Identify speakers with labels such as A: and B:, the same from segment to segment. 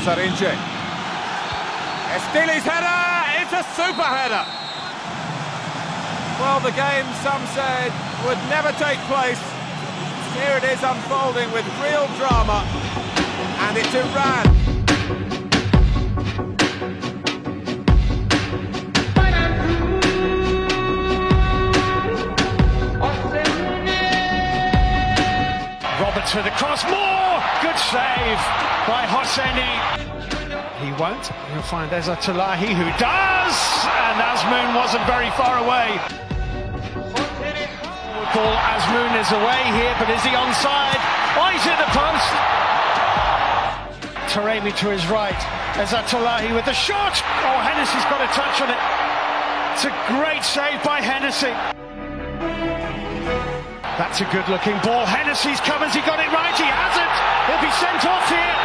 A: Lazarinci. Estili's header, it's a super header. Well, the game, some said, would never take place. Here it is unfolding with real drama. And it's Iran
B: With the cross. More! Good save by Hosseini. He won't. He'll find Ezatolahi who does! And Azmoun wasn't very far away. Ball Azmoun is away here, but is he onside? Oh, he's hit the post. Taremi to his right. Ezatolahi with the shot. Oh, Hennessey's got a touch on it. It's a great save by Hennessey. That's a good looking ball. Hennessy's come. Has he got it right? He hasn't. He'll be sent off here.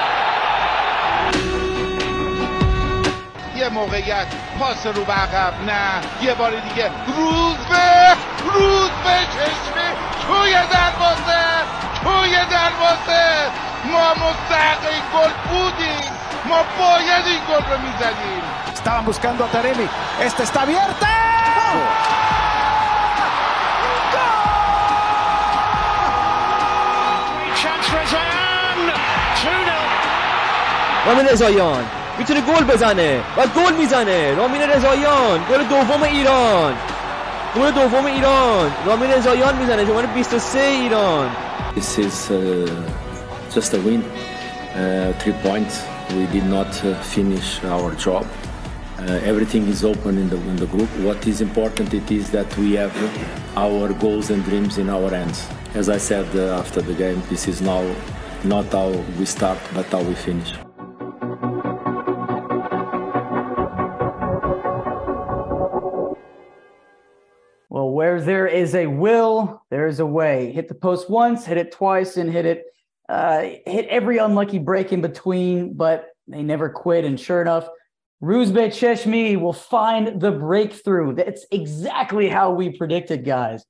C: یه موقعیت پاس رو به عقب نه یه بار دیگه روز به روز به چشمه توی دروازه توی دروازه ما مستحق این گل بودیم ما باید این گل رو می‌زدیم
D: Estaban buscando a Taremi. Esta está abierta.
E: رامین رضاییان میتونه گل بزنه و گل میزنه رامین رضاییان گل دوم ایران گل دوم ایران رامین رضاییان میزنه شماره 23 ایران
F: This is uh, just a win, uh, three points. We did not uh, finish our job. Uh, everything is open in the in the group. What is important it is that we have our goals and dreams in our hands. As I said uh, after the game, this is now not how we start, but how we finish.
G: There is a will, there is a way. Hit the post once, hit it twice, and hit it. Uh, hit every unlucky break in between, but they never quit. And sure enough, Roozbeh Cheshmi will find the breakthrough. That's exactly how we predicted, guys.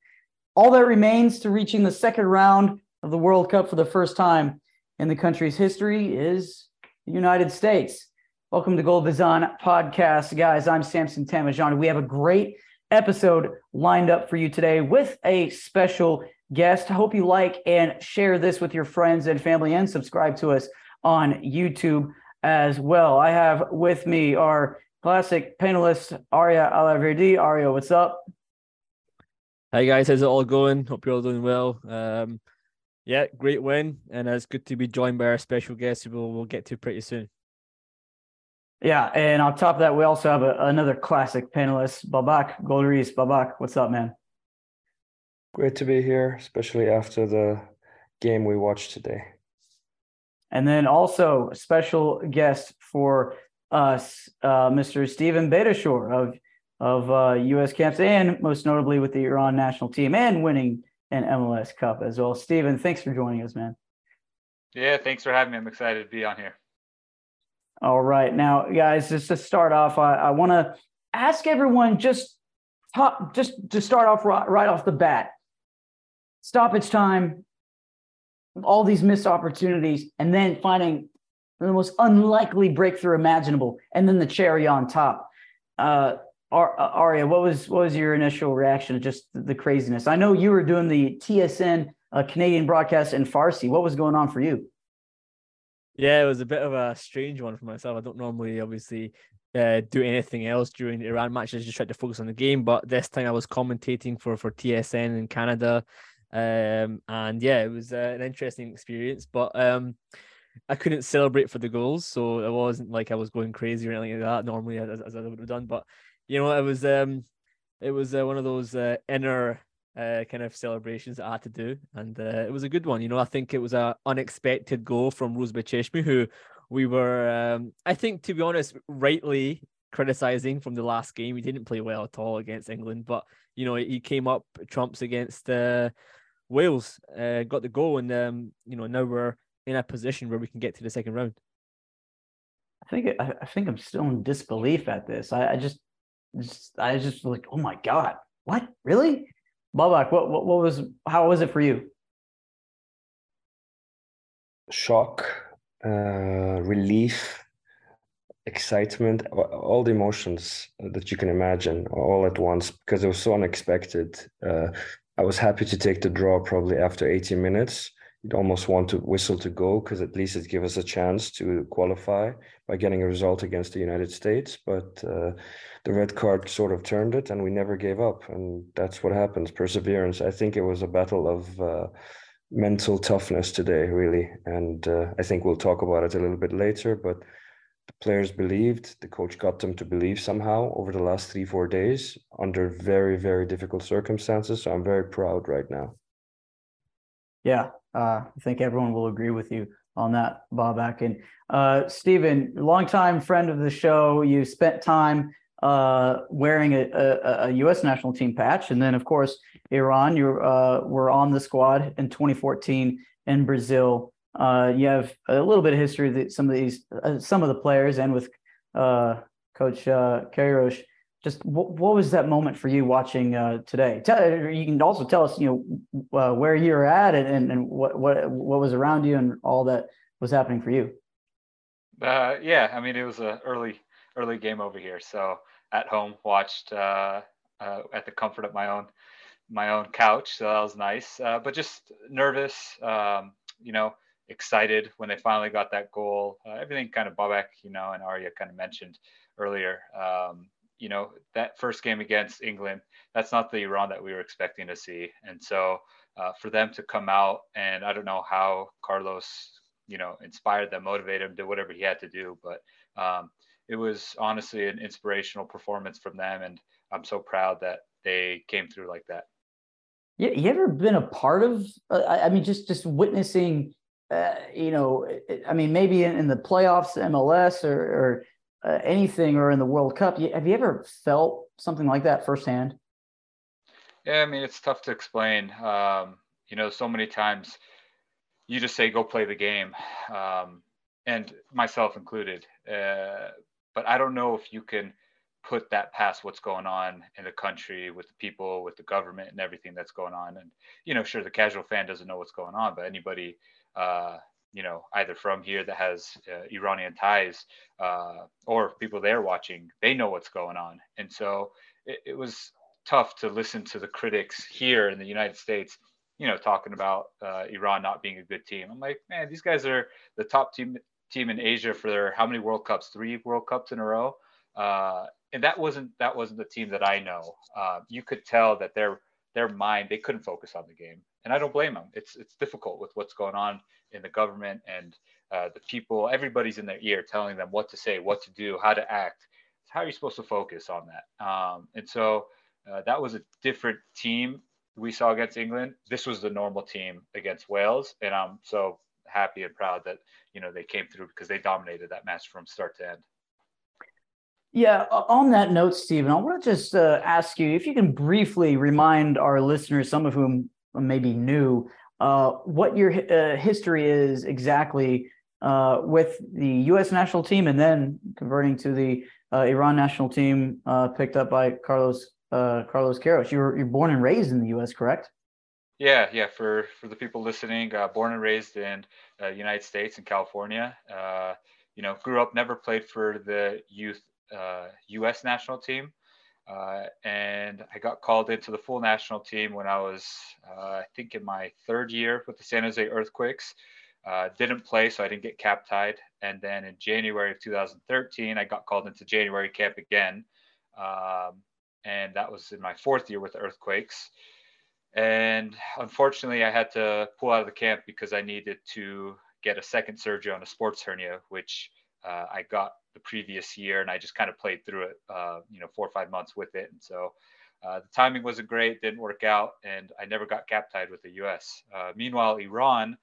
G: All that remains to reaching the second round of the World Cup for the first time in the country's history is the United States. Welcome to Gold Bazan Podcast, guys. I'm Samson Tamajan. We have a great episode lined up for you today with a special guest. Hope you like and share this with your friends and family and subscribe to us on YouTube as well. I have with me our classic panelist, Aria Alaverdi. Aria, what's up?
E: Hi guys, how's it all going? Hope you're all doing well. Um, yeah, great win, and it's good to be joined by our special guest who we'll, we'll get to pretty soon.
G: Yeah, and on top of that, we also have a, another classic panelist, Babak Golris. Babak, what's up, man?
H: Great to be here, especially after the game we watched today.
G: And then also special guest for us, uh, Mr. Steven Beitashour of of uh, U.S. camps and most notably with the Iran national team and winning an MLS Cup as well. Steven, thanks for joining us, man.
I: Yeah, thanks for having me. I'm excited to be on here.
G: All right, now, guys, just to start off, I, I want to ask everyone just top, just to start off right, right off the bat, stoppage time, all these missed opportunities, and then finding the most unlikely breakthrough imaginable, and then the cherry on top. Uh, Aria, what was what was your initial reaction to just the craziness? I know you were doing the TSN uh, Canadian broadcast in Farsi. What was going on for you?
E: Yeah, it was a bit of a strange one for myself. I don't normally, obviously, uh, do anything else during the Iran matches. Just tried to focus on the game, but this time I was commentating for for TSN in Canada, um, and yeah, it was uh, an interesting experience. But um, I couldn't celebrate for the goals, so it wasn't like I was going crazy or anything like that. Normally, as, as I would have done, but you know, it was um, it was uh, one of those uh, inner uh, kind of celebrations that I had to do, and uh, it was a good one. You know, I think it was a unexpected goal from Roozbeh Cheshmi, who we were, um, I think, to be honest, rightly criticizing from the last game. He didn't play well at all against England, but you know, he came up trumps against uh, Wales, uh, got the goal, and um, you know, now we're in a position where we can get to the second round.
G: I think I, I think I'm still in disbelief at this. I, I just, just, I just like, oh my god, what really? Babak, what, what what was how was it for you?
H: Shock, uh, relief, excitement, all the emotions that you can imagine all at once because it was so unexpected. Uh, I was happy to take the draw probably after 80 minutes. You'd almost want to whistle to go because at least it gives us a chance to qualify by getting a result against the United States. But uh, the red card sort of turned it, and we never gave up. And that's what happens perseverance. I think it was a battle of uh, mental toughness today, really. And uh, I think we'll talk about it a little bit later. But the players believed, the coach got them to believe somehow over the last three, four days under very, very difficult circumstances. So I'm very proud right now.
G: Yeah, uh, I think everyone will agree with you on that, Bob Akin. Uh, Steven, longtime friend of the show, you spent time uh, wearing a, a, a, U.S. national team patch, and then of course Iran. You uh, were on the squad in 2014 in Brazil. Uh, you have a little bit of history with some of these, uh, some of the players, and with uh, Coach uh, Queiroz just what, what was that moment for you watching uh, today? Tell, you can also tell us, you know, uh, where you were at and, and what what what was around you and all that was happening for you.
I: Uh, yeah, I mean, it was an early early game over here, so at home watched uh, uh, at the comfort of my own my own couch, so that was nice. Uh, but just nervous, um, you know, excited when they finally got that goal. Uh, everything kind of Babak, you know, and Arya kind of mentioned earlier. Um, you know, that first game against England, that's not the Iran that we were expecting to see. And so uh, for them to come out, and I don't know how Carlos, you know, inspired them, motivated him, did whatever he had to do, but um, it was honestly an inspirational performance from them. And I'm so proud that they came through like that.
G: Yeah, you ever been a part of? Uh, I mean, just just witnessing, uh, you know, I mean, maybe in, in the playoffs, MLS, or, or uh, anything or in the World Cup. Have you ever felt something like that firsthand?
I: Yeah, I mean, it's tough to explain. Um, you know, so many times you just say, go play the game, um, and myself included. Uh, but I don't know if you can put that past what's going on in the country with the people, with the government, and everything that's going on. And, you know, sure, the casual fan doesn't know what's going on, but anybody, uh, you know, either from here that has uh, Iranian ties uh, or people there watching, they know what's going on. And so it, it, was tough to listen to the critics here in the United States, you know, talking about uh, Iran not being a good team. I'm like, man, these guys are the top team team in Asia for their how many World Cups? Three World Cups in a row. Uh, and that wasn't that wasn't the team that I know. Uh, you could tell that their their mind they couldn't focus on the game, and I don't blame them. It's it's difficult with what's going on in the government and uh, the people, everybody's in their ear telling them what to say, what to do, how to act. How are you supposed to focus on that? Um, and so uh, that was a different team we saw against England. This was the normal team against Wales, and I'm so happy and proud that you know they came through because they dominated that match from start to end.
G: Yeah, on that note, Steven, I want to just uh, ask you if you can briefly remind our listeners, some of whom may be new, uh, what your uh, history is exactly uh, with the U.S. national team, and then converting to the uh, Iran national team, uh, picked up by Carlos Carlos Queiroz. You were you're born and raised in the U.S., correct?
I: Yeah, yeah. For for the people listening, born and raised in the United States in California. you know, grew up, never played for the youth U.S. national team. Uh, and I got called into the full national team when I was, uh, I think, in my third year with the San Jose Earthquakes. Uh, didn't play, so I didn't get cap tied. And then in January of 2013, I got called into January camp again. Um, and that was in my fourth year with the Earthquakes. And unfortunately, I had to pull out of the camp because I needed to get a second surgery on a sports hernia, which uh, I got the previous year, and I just kind of played through it, uh, you know, four or five months with it. And so uh, the timing wasn't great, didn't work out, and I never got cap tied with the U.S. Uh, meanwhile, Iran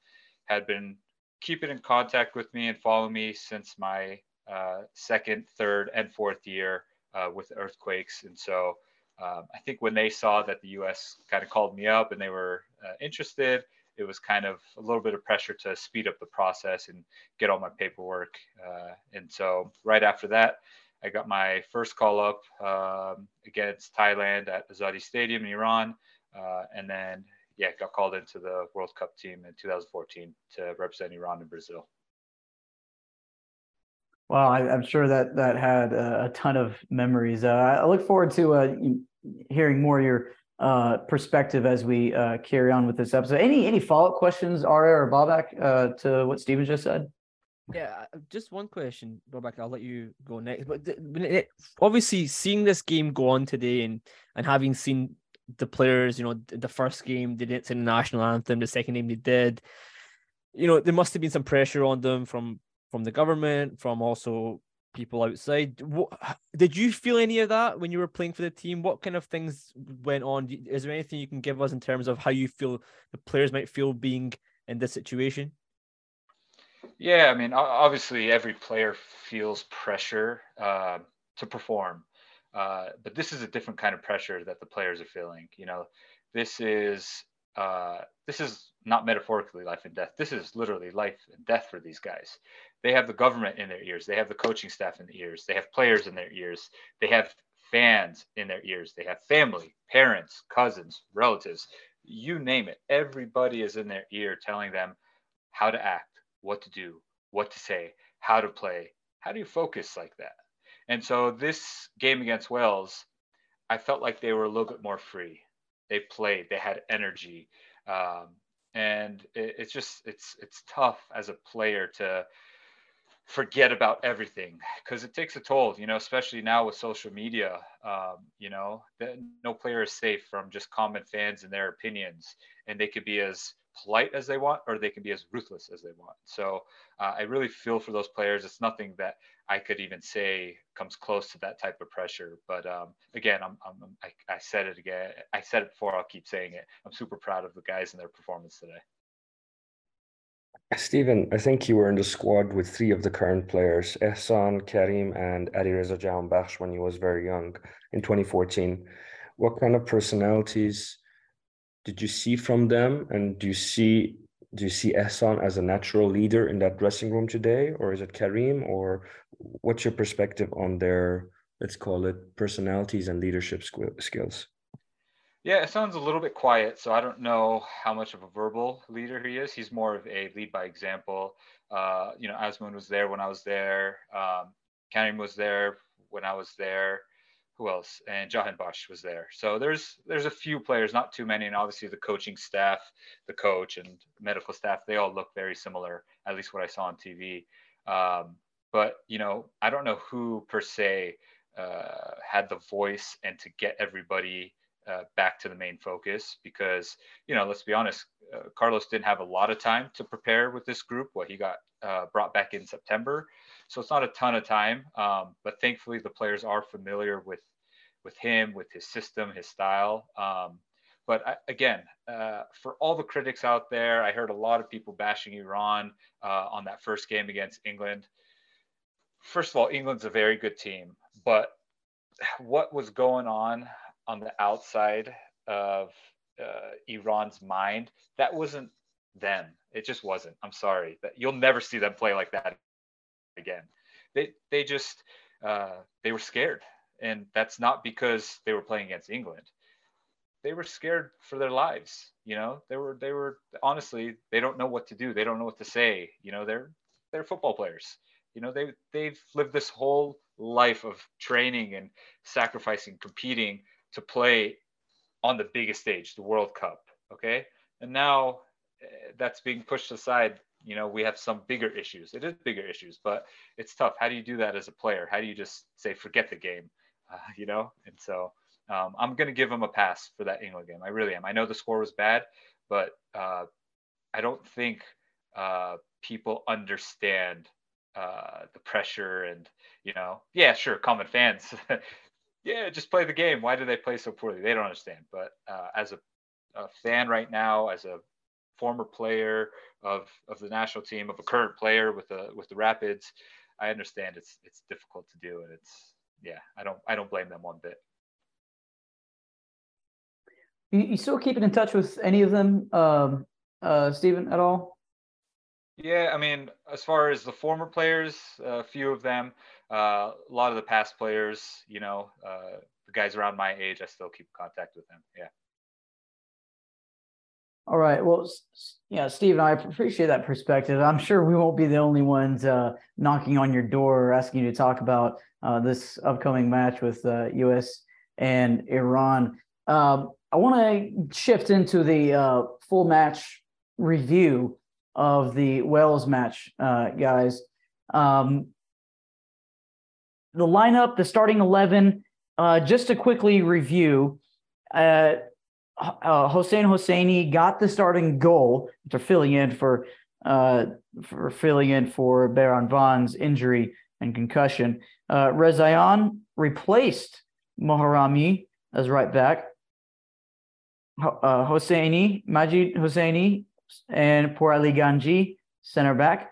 I: had been keeping in contact with me and following me since my uh, second, third, and fourth year uh, with earthquakes. And so um, I think when they saw that the U.S. kind of called me up and they were interested, it was kind of a little bit of pressure to speed up the process and get all my paperwork. Uh, and so right after that, I got my first call up um, against Thailand at Azadi Stadium in Iran. Uh, and then, yeah, got called into the World Cup team in 2014 to represent Iran and Brazil.
G: Well, I, am sure that that had a, ton of memories. Uh, I look forward to uh, hearing more of your uh, perspective as we uh, carry on with this episode. Any any follow up questions, Aria or Babak, uh, to what Steven just said?
E: Yeah, uh, just one question, Babak. I'll let you go next. But it, obviously, seeing this game go on today and and having seen the players, you know, the first game they didn't sing the national anthem, the second game they did. You know, there must have been some pressure on them from from the government, from also people outside. What, did you feel any of that when you were playing for the team? What kind of things went on? Is there anything you can give us in terms of how you feel the players might feel being in this situation?
I: Yeah, I mean, obviously every player feels pressure uh, to perform, uh, but this is a different kind of pressure that the players are feeling. You know, this is uh, this is not metaphorically life and death. This is literally life and death for these guys. They have the government in their ears. They have the coaching staff in their ears. They have players in their ears. They have fans in their ears. They have family, parents, cousins, relatives, you name it. Everybody is in their ear telling them how to act, what to do, what to say, how to play. How do you focus like that? And so this game against Wales, I felt like they were a little bit more free. They played, they had energy. Um, and it, it's just it's it's tough as a player to forget about everything because it takes a toll you know especially now with social media um, you know no player is safe from just common fans and their opinions and they could be as polite as they want or they can be as ruthless as they want. So uh, i really feel for those players. It's nothing that i could even say comes close to that type of pressure but um, again I'm, I'm I, I said it again i said it before i'll keep saying it. I'm super proud of the guys and their performance today
H: Steven, I think you were in the squad with three of the current players, Ehsan, Karim, and Alireza Jahanbakhsh when he was very young in 2014. What kind of personalities did you see from them? And do you see do you see Ehsan as a natural leader in that dressing room today? Or is it Karim? Or what's your perspective on their, let's call it, personalities and leadership skills?
I: Yeah, it sounds a little bit quiet, so I don't know how much of a verbal leader he is. He's more of a lead by example. Uh, you know, Azmoun was there when I was there. Um, Karim was there when I was there. Who else? And Jahanbakhsh was there. So there's there's a few players, not too many, and obviously the coaching staff, the coach and medical staff, they all look very similar. At least what I saw on TV. Um, but you know, I don't know who per se uh, had the voice and to get everybody uh, back to the main focus because you know let's be honest uh, carlos didn't have a lot of time to prepare with this group. What he got uh, brought back in september. So it's not a ton of time um, but thankfully the players are familiar with with him with his system his style. Um, but I, again uh, for all the critics out there i heard a lot of people bashing iran uh, on that first game against england. First of all england's a very good team but what was going on on the outside of uh, Iran's mind. That wasn't them. It just wasn't. I'm sorry. You'll never see them play like that again. They they just uh, they were scared, and that's not because they were playing against England. They were scared for their lives. You know, they were they were honestly they don't know what to do. They don't know what to say. You know, they're they're football players. You know, they they've lived this whole life of training and sacrificing, competing to play on the biggest stage, the World Cup. Okay. And now uh, that's being pushed aside. You know, we have some bigger issues. It is bigger issues, but it's tough. How do you do that as a player? How do you just say, forget the game? Uh, you know? And so um, I'm going to give him a pass for that England game. I really am. I know the score was bad, but uh, I don't think uh, people understand uh, the pressure and you know yeah sure common fans yeah, just play the game. Why do they play so poorly? They don't understand. But uh, as a, a, fan right now, as a former player of of the national team, of a current player with the with the Rapids, I understand it's it's difficult to do, and it's yeah, I don't I don't blame them one bit.
G: You, you still keeping in touch with any of them, um, uh, Steven, at all?
I: Yeah, I mean, as far as the former players, a few of them, a lot of the past players, you know, uh, the guys around my age, I still keep contact with them. Yeah.
G: All right. Well, yeah, Steve and I appreciate that perspective. I'm sure we won't be the only ones uh, knocking on your door or asking you to talk about uh, this upcoming match with uh, U.S. and Iran. Um, I want to shift into the uh, full match review of the Wales match, uh, guys. Um, the lineup, the starting 11, uh, just to quickly review, uh, uh, Hossein Hosseini got the starting goal after filling in for uh, for filling in for Beiranvand's injury and concussion. Uh, Rezaian replaced Moharrami as right back. Uh, Hosseini, Majid Hosseini, and Pouraliganji, center back.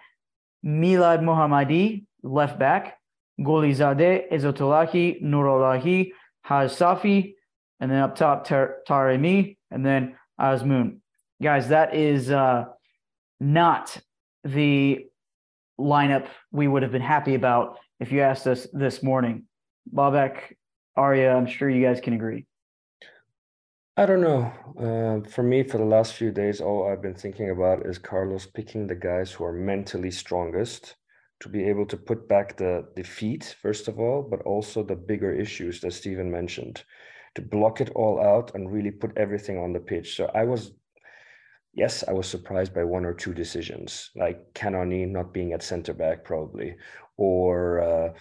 G: Milad Mohammadi, left back. Gholizadeh, Ezatolahi, Nourollahi, Haj Safi, and then up top Tar- Taremi, and then Azmoun. Guys, that is uh, not the lineup we would have been happy about if you asked us this morning. Babak, Arya, I'm sure you guys can agree.
H: I don't know. Uh, for me, for the last few days, all I've been thinking about is Carlos picking the guys who are mentally strongest to be able to put back the defeat, first of all, but also the bigger issues that Steven mentioned to block it all out and really put everything on the pitch. So I was, yes, I was surprised by one or two decisions, like Kanani not being at center back, probably, or uh,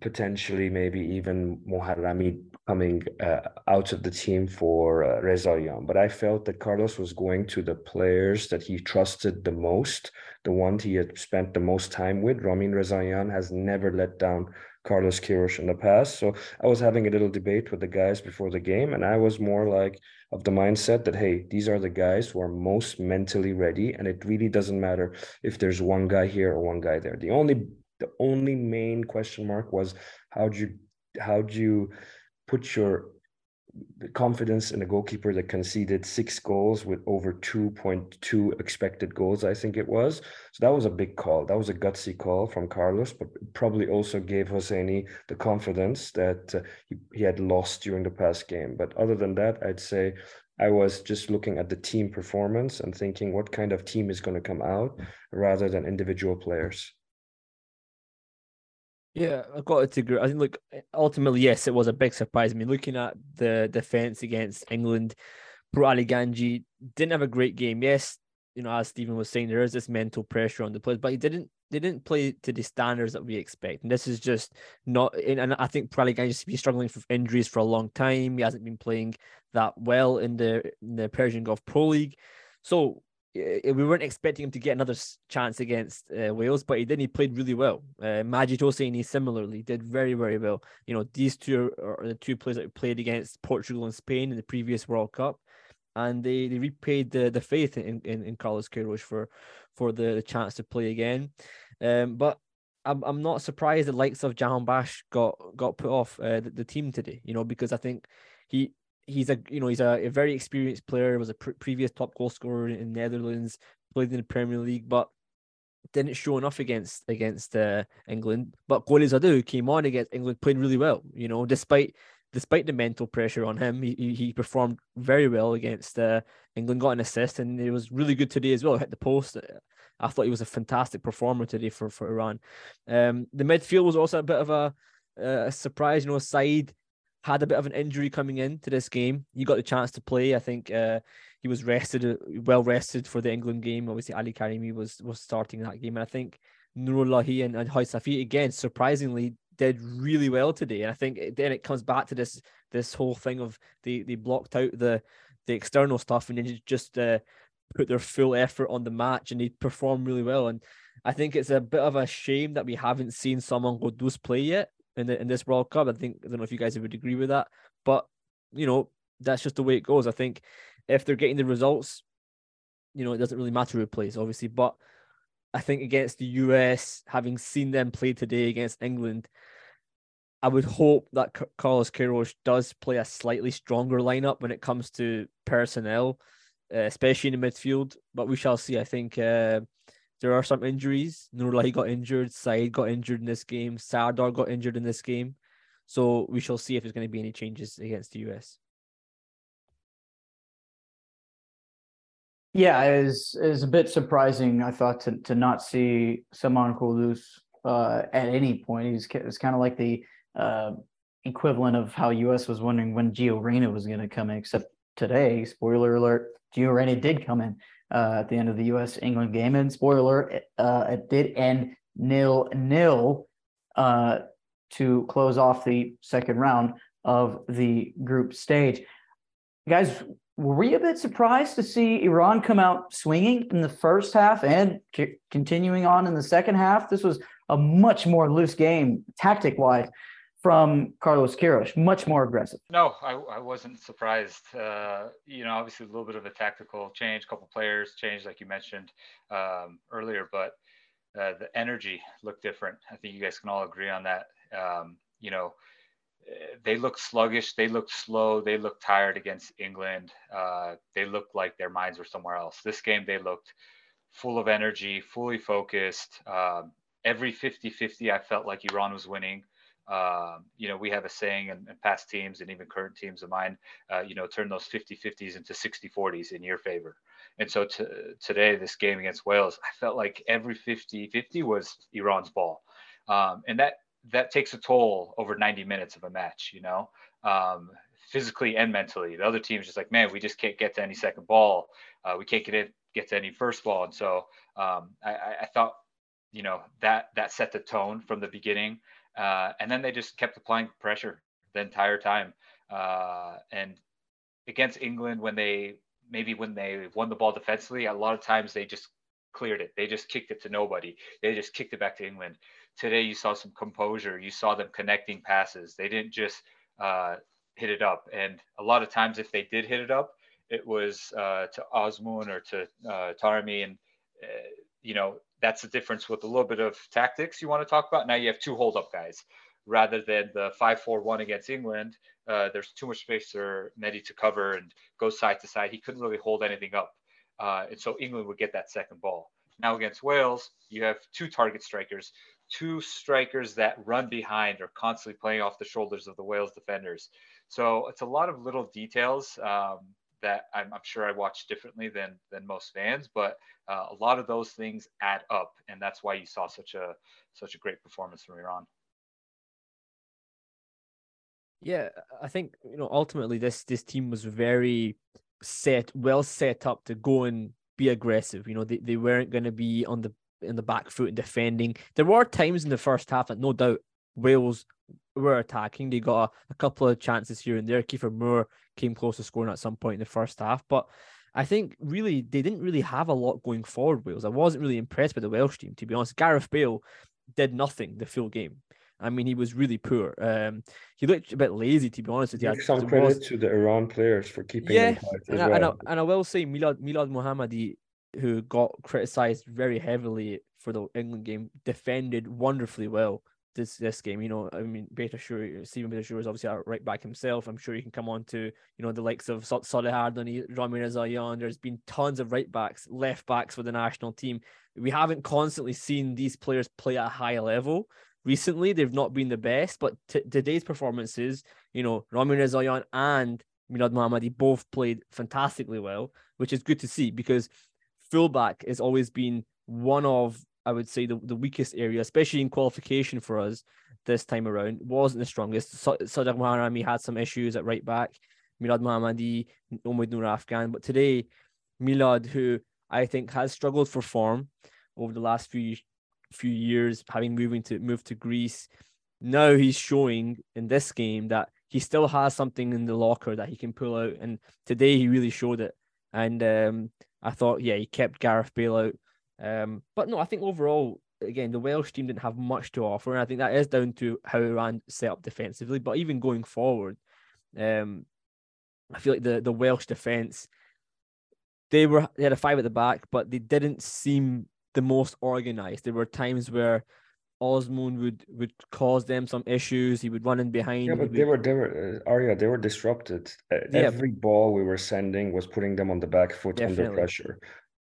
H: potentially maybe even Moharrami coming uh, out of the team for uh. But I felt that Carlos was going to the players that he trusted the most, the one he had spent the most time with. Ramin Rezaian has never let down Carlos Queiroz in the past. So I was having a little debate with the guys before the game, and I was more like of the mindset that hey, these are the guys who are most mentally ready, and it really doesn't matter if there's one guy here or one guy there. The only the only main question mark was how do you how do you put your confidence in a goalkeeper that conceded six goals with over 2.2 expected goals, I think it was. So that was a big call. That was a gutsy call from Carlos, but probably also gave Hosseini the confidence that uh, he, he had lost during the past game. But other than that, I'd say I was just looking at the team performance and thinking what kind of team is going to come out rather than individual players.
E: Yeah, I've got to agree. I think, look, eh, ultimately, yes, it was a big surprise. I mean, looking at the defense against England, Pouraliganji didn't have a great game. Yes, you know, as Steven was saying, there is this mental pressure on the players, but he didn't they didn't play to the standards that we expect. And this is just not. And I think Ali Ganji's been struggling with injuries for a long time. He hasn't been playing that well in the in the Persian Gulf Pro League. So we weren't expecting him to get another chance against uh, Wales, but he did. He played really well. Uh, Majid Hosseini similarly did very, very well. You know, these two are the two players that played against Portugal and Spain in the previous World Cup, and they, they repaid the, the faith in, in, in Carlos Queiroz for for the, the chance to play again. Um, but I'm I'm not surprised the likes of Jahanbakhsh got got put off uh, the, the team today. You know, because I think he he's a you know he's a, a very experienced player. Was a pr- previous top goal scorer in Netherlands. Played in the Premier League, but didn't show enough against against uh, England. But Gholizadeh, who came on against England, played really well. You know, despite despite the mental pressure on him, he he performed very well against uh, England. Got an assist, and it was really good today as well. Hit the post. I thought he was a fantastic performer today for for Iran. Um, the midfield was also a bit of a, a surprise. You know, Saeed had a bit of an injury coming into this game. He got the chance to play. I think uh, he was rested, uh, well rested for the England game. Obviously, Ali Karimi was was starting that game, and I think Nourollahi and, and again surprisingly did really well today. And I think then it comes back to this this whole thing of they they blocked out the the external stuff and then just uh, put their full effort on the match and they performed really well. And I think it's a bit of a shame that we haven't seen Saman Ghoddos play yet in the, in this World Cup. I think I don't know if you guys would agree with that, but you know that's just the way it goes. I think if they're getting the results, you know it doesn't really matter who plays, obviously. But I think against the US, having seen them play today against England, I would hope that Carlos Queiroz does play a slightly stronger lineup when it comes to personnel, uh, especially in the midfield. But we shall see. I think. Uh, there are some injuries. Nourollahi got injured. Saeed got injured in this game. Sardar got injured in this game. So we shall see if there's going to be any changes against the US.
G: Yeah, it is is a bit surprising. I thought to to not see Saman Ghoddos uh, at any point. He's it's kind of like the uh, equivalent of how US was wondering when Gio Reyna was going to come in. Except today, spoiler alert, Gio Reyna did come in uh, at the end of the US England game, and spoiler, uh, it did end nil nil uh, to close off the second round of the group stage. Guys, were we a bit surprised to see Iran come out swinging in the first half and c- continuing on in the second half? This was a much more loose game, tactic wise, from Carlos Queiroz, much more aggressive.
I: No, I, I wasn't surprised. Uh, you know, obviously a little bit of a tactical change, a couple players changed, like you mentioned um, earlier, but uh, the energy looked different. I think you guys can all agree on that. Um, you know, they looked sluggish. They looked slow. They looked tired against England. Uh, they looked like their minds were somewhere else. This game, they looked full of energy, fully focused. Um, every 50 50, I felt like Iran was winning. Um, you know, we have a saying in, in, past teams and even current teams of mine, uh, you know, turn those 50 50s into 60 40s in your favor. And so to, today, this game against Wales, I felt like every 50 50 was Iran's ball. Um, and that that takes a toll over 90 minutes of a match, you know, um, physically and mentally. The other team's just like, man, we just can't get to any second ball. Uh, we can't get it, get to any first ball. And so um, I, I, thought, you know, that that set the tone from the beginning. Uh, and then they just kept applying pressure the entire time. Uh, and against England, when they maybe when they won the ball defensively, a lot of times they just cleared it. They just kicked it to nobody. They just kicked it back to England today you saw some composure. You saw them connecting passes. They didn't just uh, hit it up. And a lot of times, if they did hit it up, it was uh, to Azmoun or to uh, Taremi. And, uh, you know, that's the difference with a little bit of tactics you want to talk about. Now you have two hold up guys rather than the 5 4 1 against England. Uh, there's too much space for Mehdi to cover and go side to side. He couldn't really hold anything up. Uh, and so England would get that second ball. Now against Wales, you have two target strikers two strikers that run behind are constantly playing off the shoulders of the Wales defenders. So it's a lot of little details um, that I'm, I'm, sure I watch differently than than most fans, but uh, a lot of those things add up, and that's why you saw such a such a great performance from Iran.
E: Yeah, I think you know ultimately this this team was very set, well set up to go and be aggressive. You know, they, they weren't going to be on the in the back foot and defending. There were times in the first half that no doubt Wales were attacking. They got a, a couple of chances here and there. Kiefer Moore came close to scoring at some point in the first half, but I think really they didn't really have a lot going forward. Wales. I wasn't really impressed with the Welsh team, to be honest. Gareth Bale did nothing the full game. I mean, he was really poor. Um, he looked a bit lazy, to be honest with you.
H: Give some credit was... to the Iran players for keeping
E: yeah,
H: tight
E: and,
H: well.
E: and, I, and I will say Milad Milad Mohammadi who got criticised very heavily for the England game, defended wonderfully well this this game. You know, I mean, Beitashour, Steven Beitashour is obviously a right back himself. I'm sure he can come on to, you know, the likes of Saleh Hardani, Rami Rezaian. There's been tons of right backs, left backs for the national team. We haven't constantly seen these players play at a high level. Recently, they've not been the best, but t- today's performances, you know, Rami Rezaian and Milad Mohammadi both played fantastically well, which is good to see because fullback has always been one of I would say the, the weakest area, especially in qualification for us this time around. Wasn't the strongest. Sadegh Moharrami had some issues at right back. Milad Mohammadi, Omid Noorafkan. But today, Milad, who I think has struggled for form over the last few few years, having moving to move to Greece, now he's showing in this game that he still has something in the locker that he can pull out. And today he really showed it. And um, I thought, yeah, he kept Gareth Bale out. Um, but no, I think overall, again, the Welsh team didn't have much to offer, and I think that is down to how Iran set up defensively. But even going forward, um, I feel like the the Welsh defense, they were they had a five at the back, but they didn't seem the most organized. There were times where Azmoun would would cause them some issues. He would run in behind.
H: Yeah, but
E: would...
H: they were they were uh, Arya. They were disrupted. Uh, yeah. Every ball we were sending was putting them on the back foot Definitely. under pressure.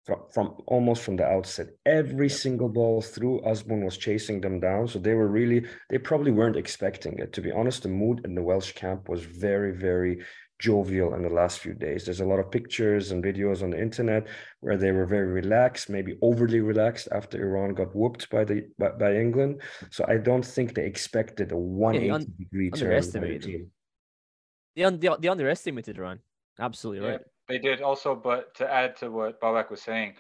H: From, from almost from the outset, every yep. single ball through Azmoun was chasing them down. So they were really they probably weren't expecting it. To be honest, the mood in the Welsh camp was very very jovial in the last few days. There's a lot of pictures and videos on the internet where they were very relaxed, maybe overly relaxed after Iran got whooped by the by, by England. So I don't think they expected a 180 yeah, un- degree turn team.
E: They, un- they, they underestimated Iran. Absolutely right.
I: They did also, but to add to what Babak was saying,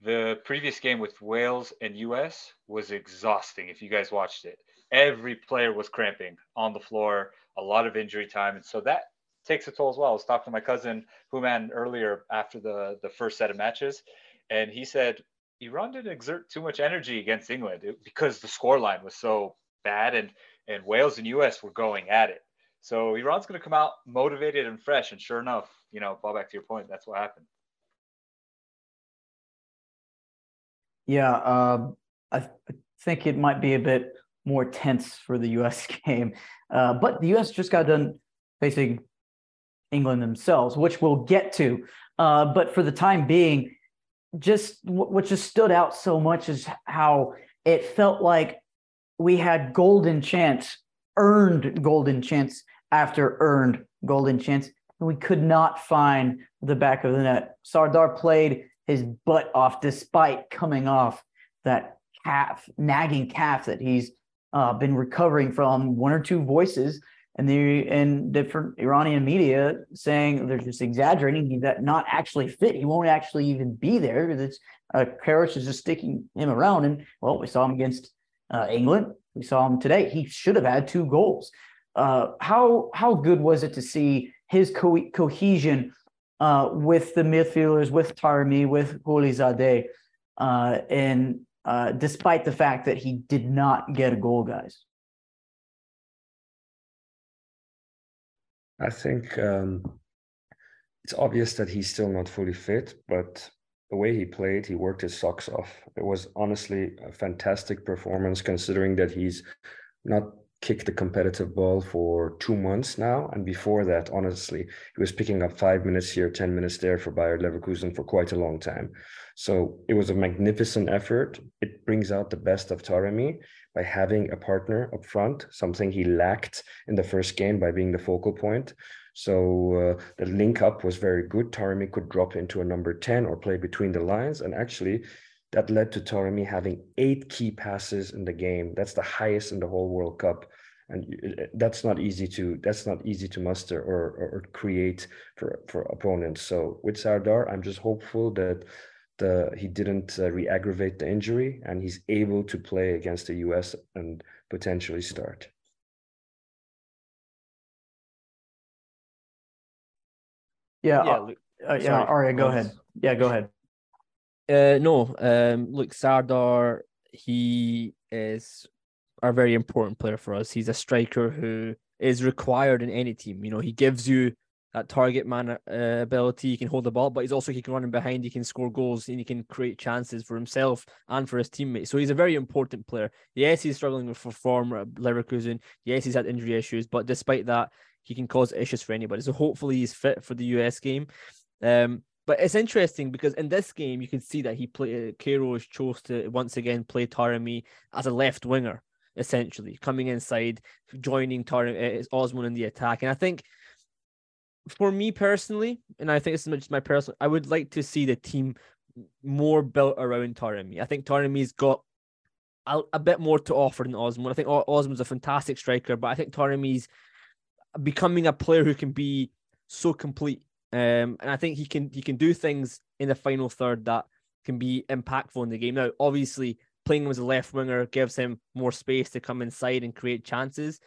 I: the previous game with Wales and US was exhausting if you guys watched it. Every player was cramping on the floor, a lot of injury time. And so that takes a toll as well. I was talking to my cousin Human earlier after the, the first set of matches, and he said Iran didn't exert too much energy against England because the scoreline was so bad and, and Wales and US were going at it. So Iran's going to come out motivated and fresh. And sure enough, you know, fall back to your point, that's what happened.
G: Yeah, uh, I think it might be a bit more tense for the U.S. game, uh, but the U.S. just got done facing England themselves, which we'll get to. Uh, but for the time being, just what just stood out so much is how it felt like we had golden chance, earned golden chance after earned golden chance, we could not find the back of the net. Sardar played his butt off despite coming off that calf, nagging calf that he's uh, been recovering from. One or two voices and the in different Iranian media saying they're just exaggerating. He's not actually fit. He won't actually even be there because it's uh, Karach is just sticking him around. And well, we saw him against uh, England. We saw him today. He should have had two goals. Uh, how how good was it to see his co- cohesion uh, with the midfielders, with Taremi, with Gholizadeh, uh, and uh, despite the fact that he did not get a goal, guys.
H: I think um, it's obvious that he's still not fully fit, but the way he played, he worked his socks off. It was honestly a fantastic performance, considering that he's not kicked the competitive ball for two months now. And before that, honestly, he was picking up five minutes here, 10 minutes there for Bayer Leverkusen for quite a long time. So it was a magnificent effort. It brings out the best of Taremi by having a partner up front, something he lacked in the first game by being the focal point. So uh, the link up was very good. Taremi could drop into a number 10 or play between the lines. And actually, that led to Taremi having eight key passes in the game. That's the highest in the whole World Cup, and that's not easy to that's not easy to muster or, or, or create for for opponents. So with Sardar, I'm just hopeful that the he didn't uh, re-aggravate the injury and he's able to play against the US and potentially start.
G: Yeah, yeah, uh, yeah. Arya, go ahead. Yeah, go ahead.
E: Uh, no, um, look, Sardar, he is a very important player for us. He's a striker who is required in any team. You know, he gives you that target man uh, ability. He can hold the ball, but he's also he can run in behind. He can score goals and he can create chances for himself and for his teammates. So he's a very important player. Yes, he's struggling with form at Leverkusen. Yes, he's had injury issues, but despite that, he can cause issues for anybody. So hopefully he's fit for the US game. Um, but it's interesting because in this game, you can see that he played, Queiroz chose to once again play Taremi as a left winger, essentially, coming inside, joining Taremi, uh, Azmoun in the attack. And I think for me personally, and I think this is just my personal, I would like to see the team more built around Taremi. I think Taremi's got a, a bit more to offer than Azmoun. I think Azmoun's a fantastic striker, but I think Taremi's becoming a player who can be so complete um, and I think he can he can do things in the final third that can be impactful in the game. Now, obviously, playing him as a left winger gives him more space to come inside and create chances.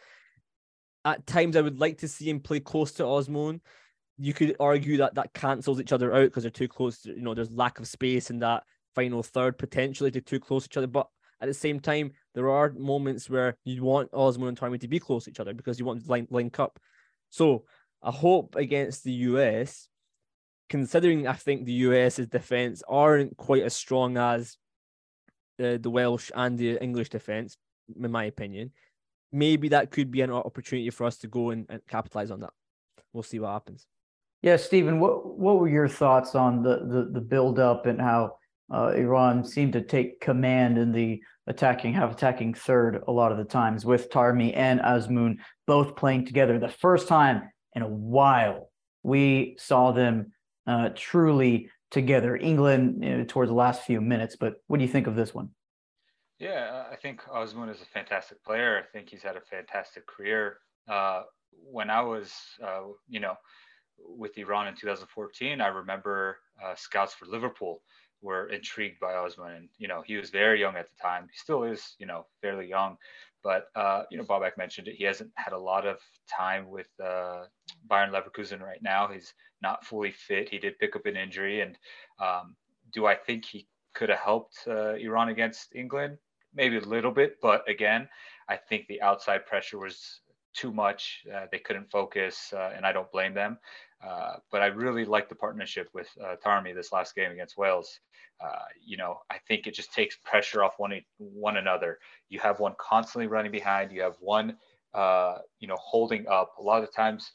E: At times, I would like to see him play close to Azmoun. You could argue that that cancels each other out because they're too close. To, you know, there's lack of space in that final third potentially to too close to each other. But at the same time, there are moments where you want Azmoun and Taremi to be close to each other because you want to link up. So I hope against the US, considering I think the US's defense aren't quite as strong as the, the Welsh and the English defense, in my opinion, maybe that could be an opportunity for us to go and, and capitalize on that. We'll see what happens.
G: Yeah, Steven, what what were your thoughts on the the, the build up and how uh, Iran seemed to take command in the attacking half attacking third a lot of the times with Taremi and Azmoun both playing together. The first time in a while we saw them uh, truly together. England you know, towards the last few minutes, but what do you think of this one?
I: Yeah, I think Azmoun is a fantastic player. I think he's had a fantastic career. Uh, when I was, uh, you know, with Iran in 2014, I remember uh, scouts for Liverpool were intrigued by Azmoun, and you know he was very young at the time. He still is, you know, fairly young, but uh, you know Babak mentioned it. He hasn't had a lot of time with uh, Bayer Leverkusen right now. He's not fully fit. He did pick up an injury, and um, do I think he could have helped uh, Iran against England? Maybe a little bit, but again, I think the outside pressure was too much. Uh, they couldn't focus, uh, and I don't blame them. Uh, but I really like the partnership with uh, Taremi this last game against Wales. Uh, you know, I think it just takes pressure off one one another. You have one constantly running behind. You have one, uh, you know, holding up. A lot of times,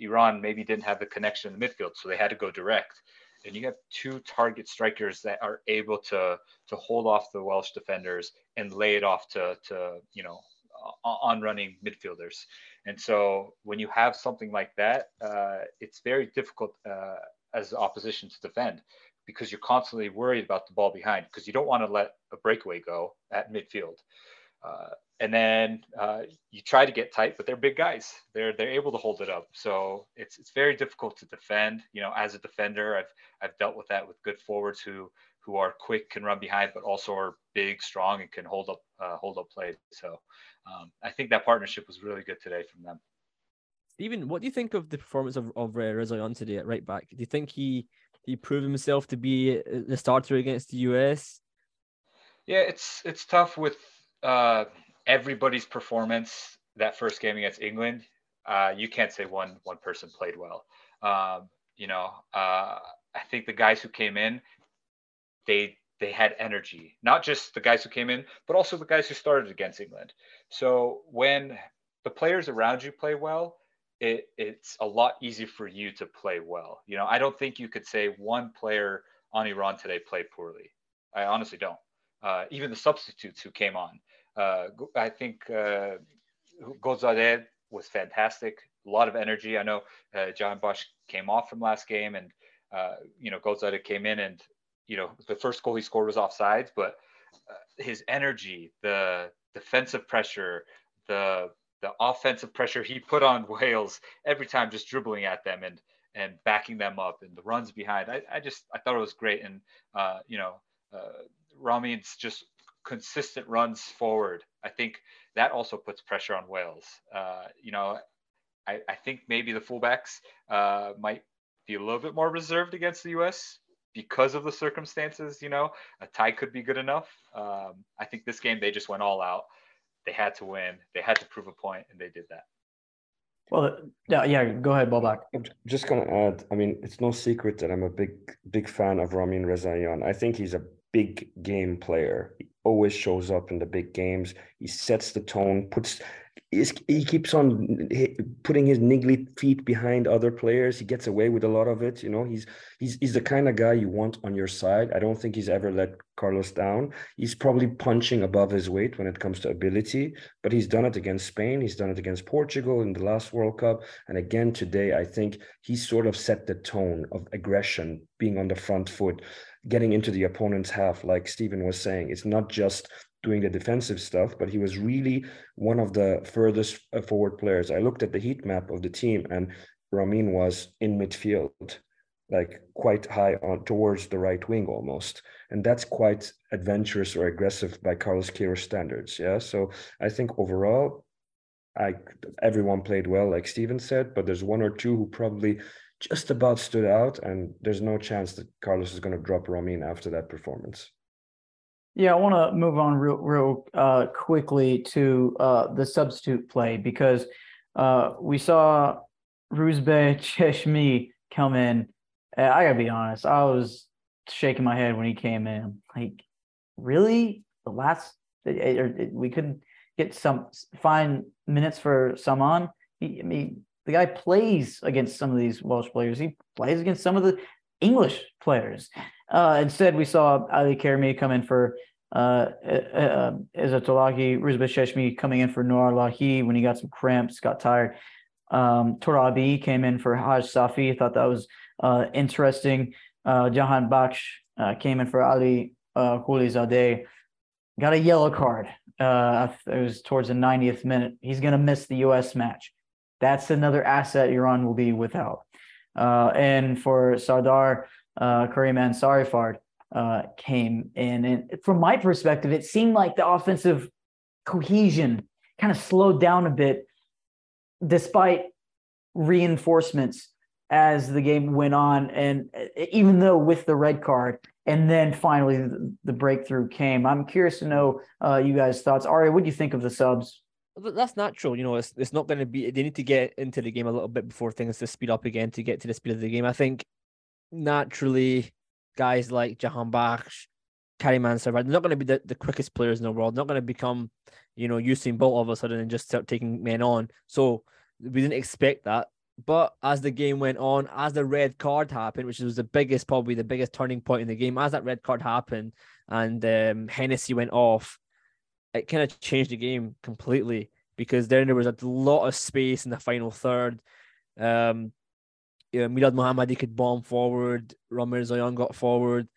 I: Iran maybe didn't have the connection in the midfield, so they had to go direct. And you have two target strikers that are able to to hold off the Welsh defenders and lay it off to to you know on running midfielders. And so when you have something like that, uh, it's very difficult uh, as opposition to defend because you're constantly worried about the ball behind because you don't want to let a breakaway go at midfield. Uh, and then uh, you try to get tight, but they're big guys. They're they're able to hold it up. So it's it's very difficult to defend. You know, as a defender, I've I've dealt with that with good forwards who who are quick, can run behind, but also are big, strong, and can hold up uh, hold up play. So um, I think that partnership was really good today from them.
E: Stephen, what do you think of the performance of of uh, Rezaeian today at right back? Do you think he he proved himself to be uh, the starter against the US?
I: Yeah, it's it's tough with uh, everybody's performance that first game against England. Uh, you can't say one one person played well. Um, you know, uh, I think the guys who came in, they they had energy. Not just the guys who came in, but also the guys who started against England. So when the players around you play well, it, it's a lot easier for you to play well. You know, I don't think you could say one player on Iran today played poorly. I honestly don't. Uh, even the substitutes who came on, uh, I think uh, Gholizadeh was fantastic. A lot of energy. I know uh, Jahanbakhsh came off from last game, and uh, you know Gholizadeh came in, and you know the first goal he scored was offsides, but uh, his energy, the defensive pressure, the the offensive pressure he put on Wales every time, just dribbling at them and and backing them up, and the runs behind. I, I just I thought it was great, and uh, you know, uh, Ramin's just consistent runs forward. I think that also puts pressure on Wales. Uh, you know, I, I think maybe the fullbacks uh, might be a little bit more reserved against the U.S. because of the circumstances. You know, a tie could be good enough. Um, I think this game they just went all out. They had to win. They had to prove a point, and they did that.
G: Well, yeah, yeah. Go ahead, Babak.
H: I'm just gonna add. I mean, it's no secret that I'm a big, big fan of Ramin Rezaeian. I think he's a big game player. He always shows up in the big games. He sets the tone, puts he keeps on putting his niggly feet behind other players. He gets away with a lot of it. You know, he's he's he's the kind of guy you want on your side. I don't think he's ever let Carlos down. He's probably punching above his weight when it comes to ability, but he's done it against Spain. He's done it against Portugal in the last World Cup, and again today. I think he sort of set the tone of aggression, being on the front foot, getting into the opponent's half. Like Stephen was saying, it's not just doing the defensive stuff, but he was really one of the furthest uh, forward players. I looked at the heat map of the team, and Ramin was in midfield, like quite high on towards the right wing almost, and that's quite adventurous or aggressive by Carlos Queiroz standards. Yeah, so I think overall, I everyone played well, like Steven said, but there's one or two who probably just about stood out, and there's no chance that Carlos is going to drop Ramin after that performance.
G: Yeah, I want to move on real, real uh, quickly to uh, the substitute play because uh, we saw Roozbeh Cheshmi come in. I gotta be honest, I was shaking my head when he came in. Like, really? The last we couldn't get some fine minutes for Saman. He, I mean, the guy plays against some of these Welsh players. He plays against some of the English players. Uh, instead, we saw Ali Karimi come in for uh, uh, Ezatolahi, Roozbeh Cheshmi coming in for Nourollahi when he got some cramps, got tired. Um, Torabi came in for Hajsafi. Thought that was uh, interesting. Uh, Jahanbakhsh uh, came in for Ali uh, Zadeh. Got a yellow card. Uh, it was towards the 90th minute. He's going to miss the U.S. match. That's another asset Iran will be without. Uh, and for Sardar uh, Karim Ansarifard uh, came in. And from my perspective, it seemed like the offensive cohesion kind of slowed down a bit despite reinforcements as the game went on. And even though with the red card, and then finally the, the breakthrough came. I'm curious to know uh, you guys' thoughts. Ari, what do you think of the subs?
E: That's natural. You know, it's, it's not going to be, they need to get into the game a little bit before things to speed up again to get to the speed of the game. I think naturally, guys like Jahanbakhsh, Karim Ansari, they're not going to be the, the quickest players in the world, not going to become, you know, Usain Bolt all of a sudden and just start taking men on. So we didn't expect that. But as the game went on, as the red card happened, which was the biggest, probably the biggest turning point in the game, as that red card happened and um, Hennessey went off, it kind of changed the game completely because then there was a lot of space in the final third. Um, you know, Milad Mohammadi could bomb forward. Ramin Rezaeian got forward.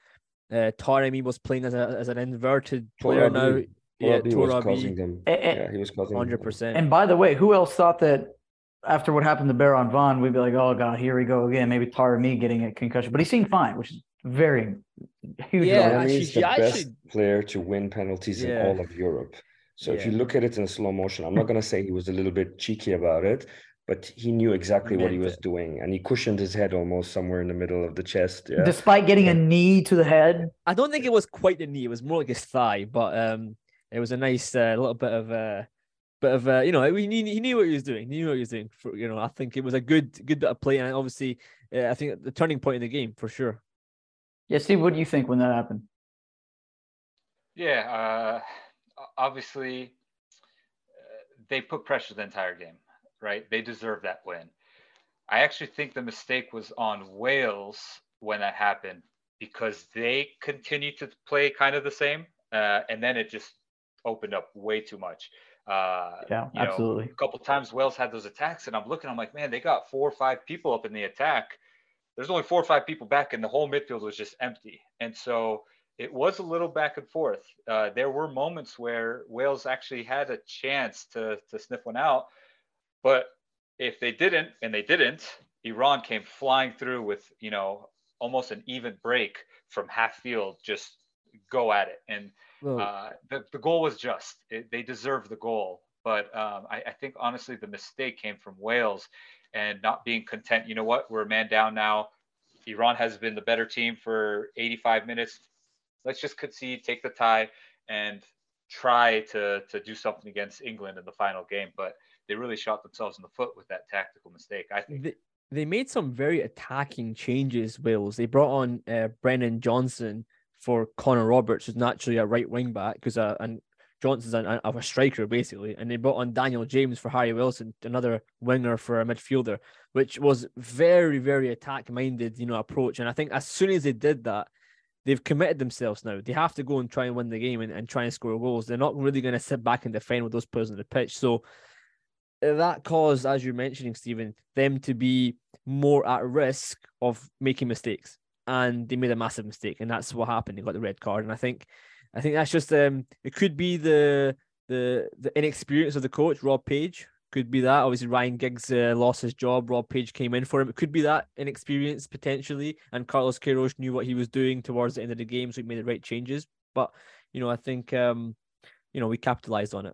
E: Uh, Taremi was playing as, a, as an inverted player now.
H: Yeah, he was causing them.
G: And,
H: yeah, he was causing
E: 100%.
G: And by the way, who else thought that after what happened to Beiranvand, we'd be like, oh God, here we go again. Maybe Taremi getting a concussion, but he seemed fine, which is very huge.
E: Yeah,
H: he's the
E: actually,
H: best player to win penalties
E: Yeah.
H: in all of Europe. So if you look at it in slow motion, I'm not going to say he was a little bit cheeky about it, but he knew exactly what he was
E: it.
H: doing, and he cushioned his head almost somewhere in the middle of the chest. Yeah,
G: Despite getting a knee to the head.
E: I don't think it was quite the knee. It was more like his thigh, but um, it was a nice uh, little bit of uh, bit of uh, you know, he knew, he knew what he was doing. He knew what he was doing. For you know, I think it was a good good bit of play, and obviously, uh, I think the turning point in the game for sure.
G: Yeah, Steve, what do you think when that happened?
I: Yeah, uh, obviously, uh, they put pressure the entire game, right? They deserve that win. I actually think the mistake was on Wales when that happened because they continued to play kind of the same, uh, and then it just opened up way too much. Uh,
G: Yeah,
I: you know,
G: absolutely.
I: a couple times Wales had those attacks, and I'm looking, I'm like, man, they got four or five people up in the attack. There's only four or five people back, and the whole midfield was just empty. And so it was a little back and forth. Uh, there were moments where Wales actually had a chance to to sniff one out, but if they didn't, and they didn't, Iran came flying through with you know almost an even break from half field, just go at it. And uh, the, the goal was just. It, they deserved the goal. But um, I, I think honestly the mistake came from Wales and not being content. You know what? We're a man down now. Iran has been the better team for 85 minutes. Let's just concede, take the tie, and try to to do something against England in the final game. But they really shot themselves in the foot with that tactical mistake. I think.
E: they, they made some very attacking changes. Wales they brought on uh, Brennan Johnson for Connor Roberts, who's naturally a right wing back, because uh, and Johnson's an, a, a striker basically, and they brought on Daniel James for Harry Wilson, another winger for a midfielder, which was very very attack minded, you know, approach. And I think as soon as they did that, they've committed themselves now. They have to go and try and win the game and, and try and score goals. They're not really going to sit back and defend with those players on the pitch. So that caused, as you're mentioning, Stephen, them to be more at risk of making mistakes. And they made a massive mistake, and that's what happened. They got the red card, and I think, I think that's just um, it could be the the the inexperience of the coach, Rob Page. Could be that. Obviously, Ryan Giggs uh, lost his job. Rob Page came in for him. It could be that inexperience potentially, and Carlos Queiroz knew what he was doing towards the end of the game, so he made the right changes. But you know, I think um, you know we capitalized on it.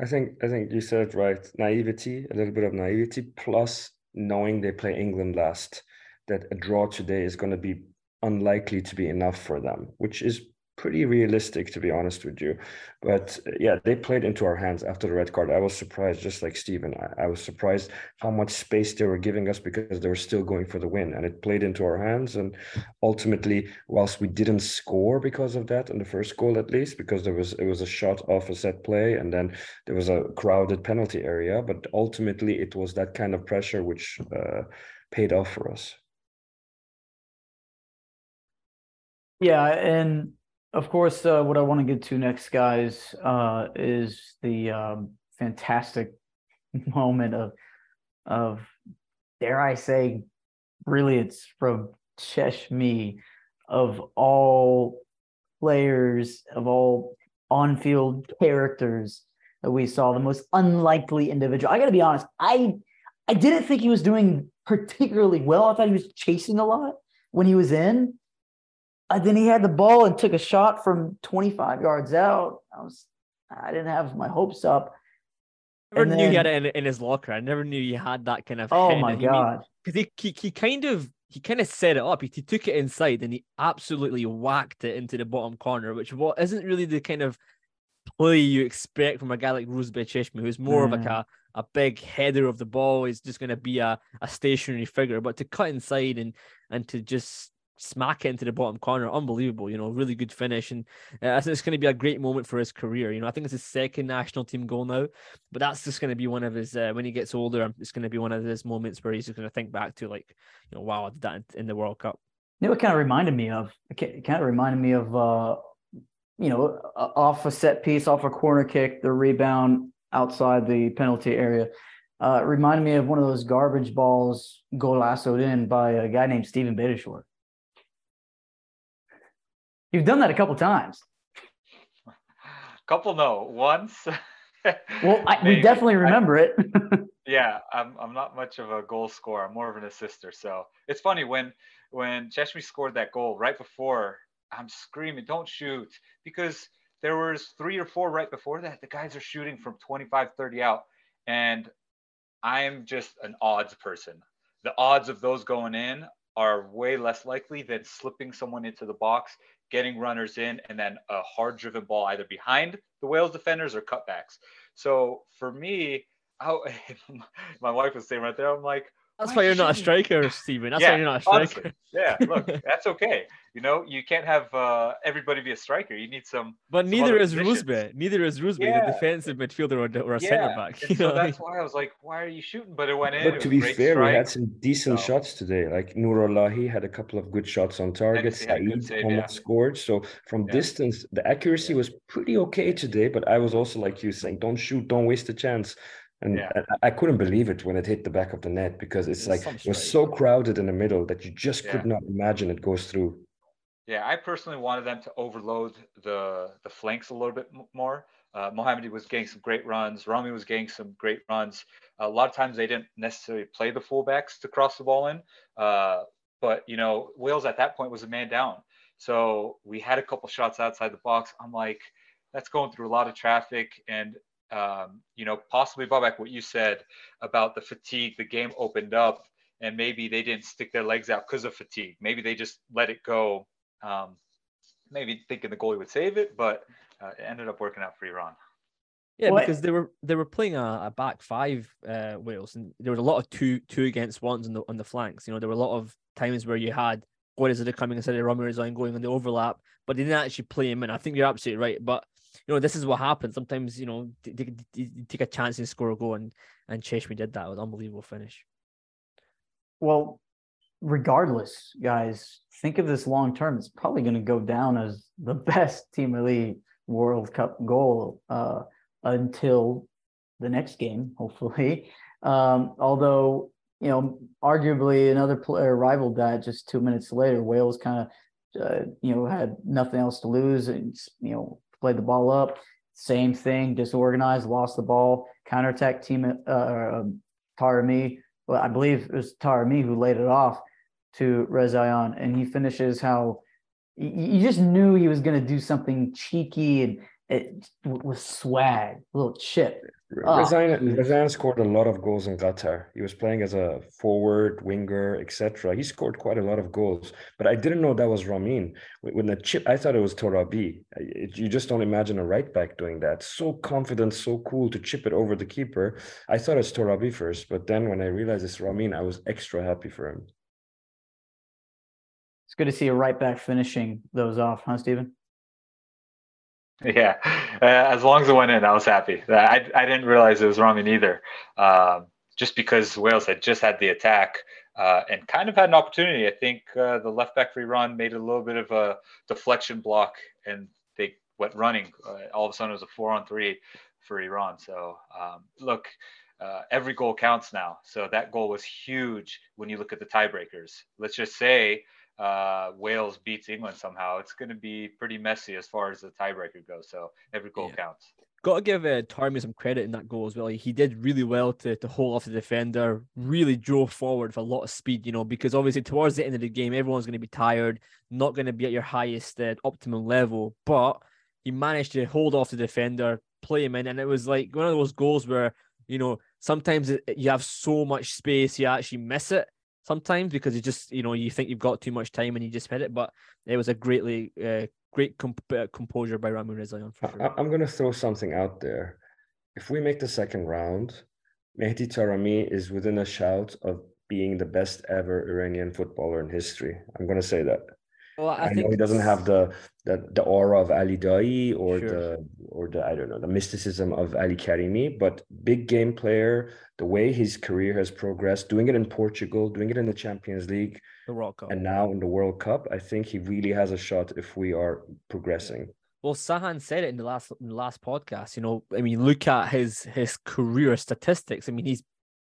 H: I think I think you said it right. Naivety, a little bit of naivety, plus knowing they play England last, that a draw today is going to be unlikely to be enough for them, which is pretty realistic to be honest with you. But uh, yeah, they played into our hands after the red card. I was surprised, just like Steven. I, I was surprised how much space they were giving us because they were still going for the win, and it played into our hands. And ultimately, whilst we didn't score because of that in the first goal, at least because there was it was a shot off a set play, and then there was a crowded penalty area. But ultimately, it was that kind of pressure which uh, paid off for us.
G: Yeah, and of course, uh, what I want to get to next, guys, uh, is the um, fantastic moment of of, dare I say, brilliance from Cheshmi of all players, of all on field characters that we saw, the most unlikely individual. I got to be honest, I I didn't think he was doing particularly well. I thought he was chasing a lot when he was in. Then he had the ball and took a shot from 25 yards out. I was I didn't have my hopes up.
E: I never knew he had it in, in, his locker. I never knew he had that kind of.
G: Oh my god!
E: Because he, he he kind of he kind of set it up. He, he, took it inside and he absolutely whacked it into the bottom corner, which what isn't really the kind of play you expect from a guy like Roozbeh Cheshmi, who's more mm. of like a, a big header of the ball. He's just going to be a, a stationary figure, but to cut inside and and to just smack it into the bottom corner. Unbelievable, you know, really good finish. And uh, I think it's going to be a great moment for his career. You know, I think it's his second national team goal now, but that's just going to be one of his, uh, when he gets older, it's going to be one of those moments where he's just going to think back to, like, you know, wow, I did that in the World Cup.
G: You know, it kind of reminded me of, it kind of reminded me of, uh, you know, off a set piece, off a corner kick, the rebound outside the penalty area. Uh, reminded me of one of those garbage balls goal lassoed in by a guy named Steven Beitashour. You've done that a couple times.
I: a Couple, no, once.
G: well, I, we definitely remember I, it.
I: yeah, I'm I'm not much of a goal scorer. I'm more of an assister. So it's funny when when Cheshmi scored that goal right before, I'm screaming, "Don't shoot!" Because there was three or four right before that. The guys are shooting from 25, 30 out, and I'm just an odds person. The odds of those going in are way less likely than slipping someone into the box getting runners in, and then a hard driven ball either behind the Wales defenders or cutbacks. So for me, I, my wife was saying right there, I'm like,
E: that's why you're not a striker, Stephen. That's yeah, why you're not a striker.
I: Honestly, yeah, look, that's okay. You know, you can't have uh, everybody be a striker. You need some.
E: But some neither is Roozbeh. Neither is Roozbeh, yeah. the defensive midfielder or, or a yeah. centre back.
I: so that's why I was like, why are you shooting? But it went in.
H: But to be fair, strike. we had some decent so. shots today. Like Nourollahi had a couple of good shots on target. Saeed save, almost scored. So from distance, the accuracy was pretty okay today. But I was also like you saying, don't shoot, don't waste a chance. And yeah. I, I, couldn't believe it when it hit the back of the net because it's, it's like it was so crowded in the middle that you just yeah. could not imagine it goes through.
I: Yeah, I personally wanted them to overload the the flanks a little bit more. Uh, was getting some great runs. Rami was getting some great runs. A lot of times they didn't necessarily play the fullbacks to cross the ball in. Uh, but you know, Wales at that point was a man down. So we had a couple shots outside the box. I'm like, that's going through a lot of traffic, and um, you know, possibly Babak, what you said about the fatigue, the game opened up and maybe they didn't stick their legs out because of fatigue. Maybe they just let it go. Um, maybe thinking the goalie would save it, but uh, it ended up working out for Iran.
E: Yeah, what? because they were they were playing a, a back five uh, Wales, and there was a lot of two two against ones on the on the flanks. You know, there were a lot of times where you had Gholizadeh coming instead of Ramin Rezaeian going on the overlap, but they didn't actually play him in. I think you're absolutely right, but you know, this is what happens. Sometimes, you know, take, take a chance and score a goal, and and Cheshmi did that with an unbelievable finish.
G: Well, regardless, guys, think of this long term. It's probably going to go down as the best Team Melli World Cup goal uh, until the next game, hopefully. Um, although, you know, arguably another player rivaled that just two minutes later. Wales kind of, uh, you know, had nothing else to lose and, you know, played the ball up. Same thing, disorganized, lost the ball, counterattack team, uh, um, Taremi. Well, I believe it was Taremi who laid it off to Rezaeian, and he finishes how you just knew he was going to do something cheeky and it with swag, a little chip.
H: Rezaeian, scored a lot of goals in Qatar. He was playing as a forward, winger, etc. He scored quite a lot of goals, but I didn't know that was Ramin. When the chip, I thought it was Torabi. You just don't imagine a right back doing that. So confident, so cool to chip it over the keeper. I thought it's Torabi first, but then when I realized it's Ramin, I was extra happy for him.
G: It's good to see a right back finishing those off, huh, Stephen?
I: Yeah, uh, as long as it went in, I was happy. I, I didn't realize it was Ramin either, um, just because Wales had just had the attack uh, and kind of had an opportunity. I think uh, the left back free run made a little bit of a deflection block, and they went running. Uh, all of a sudden, it was a four on three for Iran. So um, look, uh, every goal counts now. So that goal was huge when you look at the tiebreakers. Let's just say uh, Wales beats England somehow. It's going to be pretty messy as far as the tiebreaker goes. So every goal yeah. counts.
E: Got to give uh, Taremi some credit in that goal as well. He did really well to, to hold off the defender, really drove forward with a lot of speed, you know, because obviously towards the end of the game, everyone's going to be tired, not going to be at your highest uh, optimum level. But he managed to hold off the defender, play him in. And it was like one of those goals where, you know, sometimes you have so much space, you actually miss it sometimes because you just, you know, you think you've got too much time and you just hit it. But it was a greatly, uh, great comp- uh, composure by Ramin Rezaeian for sure.
H: I- am going to throw something out there. If we make the second round, Mehdi Taremi is within a shout of being the best ever Iranian footballer in history. I'm going to say that. Well, I, I know he doesn't have the, the the aura of Ali Daei or sure. the or the I don't know the mysticism of Ali Karimi, but big game player. The way his career has progressed, doing it in Portugal, doing it in the Champions League,
E: the World Cup,
H: and now in the World Cup, I think he really has a shot if we are progressing.
E: Well, Sahan said it in the last in the last podcast. You know, I mean, look at his his career statistics. I mean, he's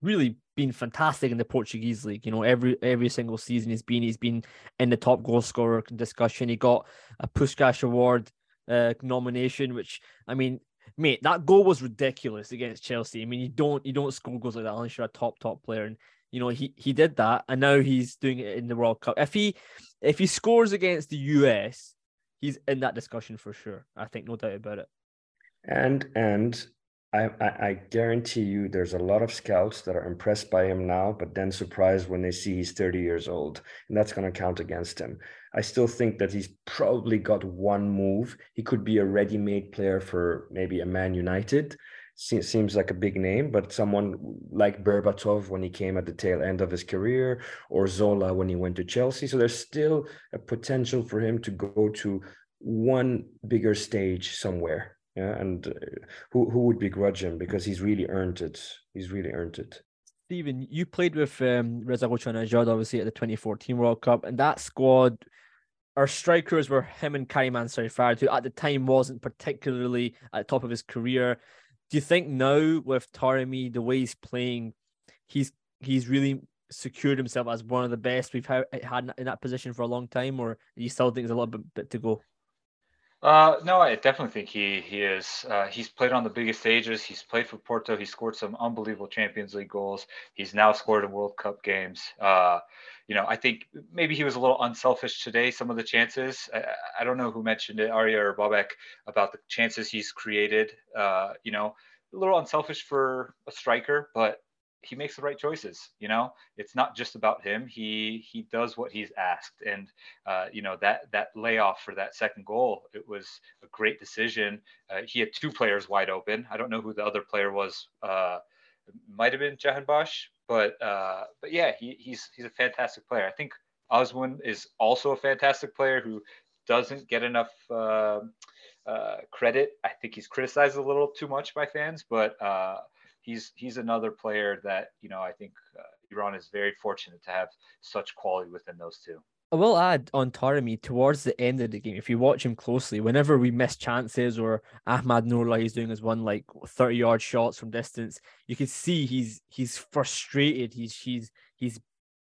E: really been fantastic in the Portuguese league. You know, every every single season he's been he's been in the top goal scorer discussion. He got a Puskas Award uh, nomination, which I mean, mate, that goal was ridiculous against Chelsea. I mean, you don't you don't score goals like that unless you're a top top player. And you know, he he did that, and now he's doing it in the World Cup. If he if he scores against the US, he's in that discussion for sure. I think no doubt about it.
H: And and I, I, I guarantee you there's a lot of scouts that are impressed by him now, but then surprised when they see he's 30 years old. And that's going to count against him. I still think that he's probably got one move. He could be a ready made player for maybe a Man United. seems like a big name, but someone like Berbatov when he came at the tail end of his career, or Zola when he went to Chelsea. So there's still a potential for him to go to one bigger stage somewhere yeah, and uh, who who would begrudge him because he's really earned it. He's really earned it.
E: Stephen, you played with um, Reza Ghoochannejhad obviously at the 2014 World Cup, and that squad, our strikers were him and Karim Ansari who at the time wasn't particularly at the top of his career. Do you think now with Taremi, the way he's playing, he's he's really secured himself as one of the best we've had in that position for a long time, or you still think there's a little bit to go?
I: Uh, no, I definitely think he he is. Uh, he's played on the biggest stages. He's played for Porto. He scored some unbelievable Champions League goals. He's now scored in World Cup games. Uh, you know, I think maybe he was a little unselfish today. Some of the chances. I, I don't know who mentioned it, Arya or Babak, about the chances he's created. Uh, you know, a little unselfish for a striker, but he makes the right choices you know? It's not just about him. He he does what he's asked. And uh, you know that that layoff for that second goal it was a great decision. Uh, he had two players wide open. I don't know who the other player was. Uh might have been Jahan Jahanbakhsh but uh but yeah he, he's he's a fantastic player. I think Azmoun is also a fantastic player who doesn't get enough uh, uh, credit. I think he's criticized a little too much by fans but uh he's he's another player that you know I think uh, Iran is very fortunate to have such quality within those two.
E: I will add on Taremi towards the end of the game, if you watch him closely, whenever we miss chances or Ahmad Nourollahi is doing his one like 30 yard shots from distance, you can see he's he's frustrated. He's he's he's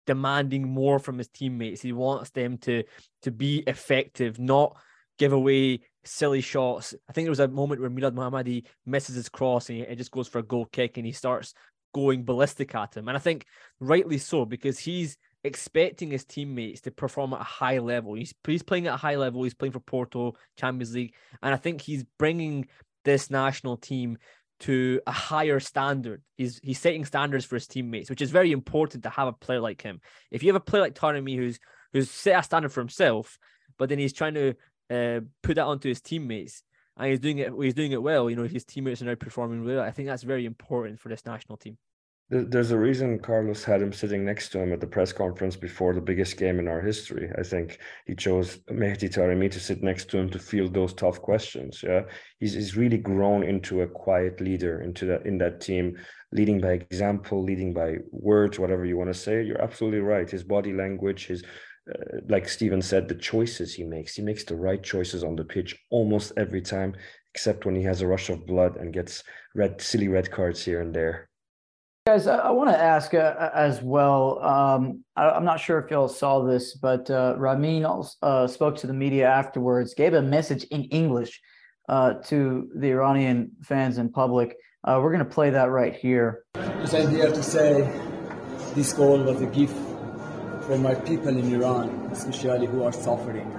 E: demanding more from his teammates. He wants them to to be effective, not give away silly shots. I think there was a moment where Milad Mohammadi misses his cross and it just goes for a goal kick and he starts going ballistic at him. And I think rightly so because he's expecting his teammates to perform at a high level. He's he's playing at a high level. He's playing for Porto Champions League, and I think he's bringing this national team to a higher standard. He's he's setting standards for his teammates, which is very important to have a player like him. If you have a player like Taremi who's who's set a standard for himself, but then he's trying to uh, put that onto his teammates, and he's doing it. He's doing it well. You know, his teammates are now performing well. I think that's very important for this national team.
H: There's a reason Carlos had him sitting next to him at the press conference before the biggest game in our history. I think he chose Mehdi Taremi to sit next to him to field those tough questions. Yeah, he's, he's really grown into a quiet leader into that in that team, leading by example, leading by words, whatever you want to say. You're absolutely right. His body language, his uh, like Steven said, the choices he makes. He makes the right choices on the pitch almost every time, except when he has a rush of blood and gets red, silly red cards here and there.
G: Guys, I, I want to ask uh, as well. Um, I, am not sure if y'all saw this, but uh, Ramin uh, spoke to the media afterwards, gave a message in English uh, to the Iranian fans in public. Uh, we're going to play that right here.
J: I'm here to say this goal was a gift for my people in Iran, especially who are suffering.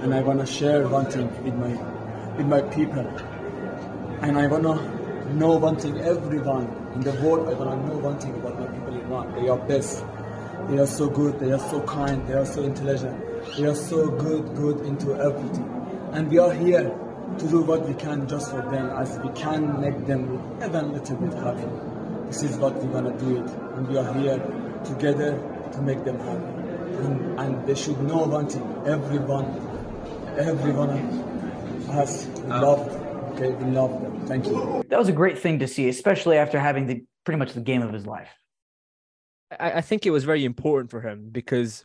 J: And I want to share one thing with my, with my people. And I want to know one thing, everyone in the world, I want to know one thing about my people in Iran. They are best. They are so good. They are so kind. They are so intelligent. They are so good, good into everything. And we are here to do what we can just for them, as we can make them even a little bit happy. This is what we want to do it, and we are here together to make them happy. And, and they should know one thing: everyone, everyone has loved. Okay, we love them. Thank you.
G: That was a great thing to see, especially after having the pretty much the game of his life.
E: I, I think it was very important for him because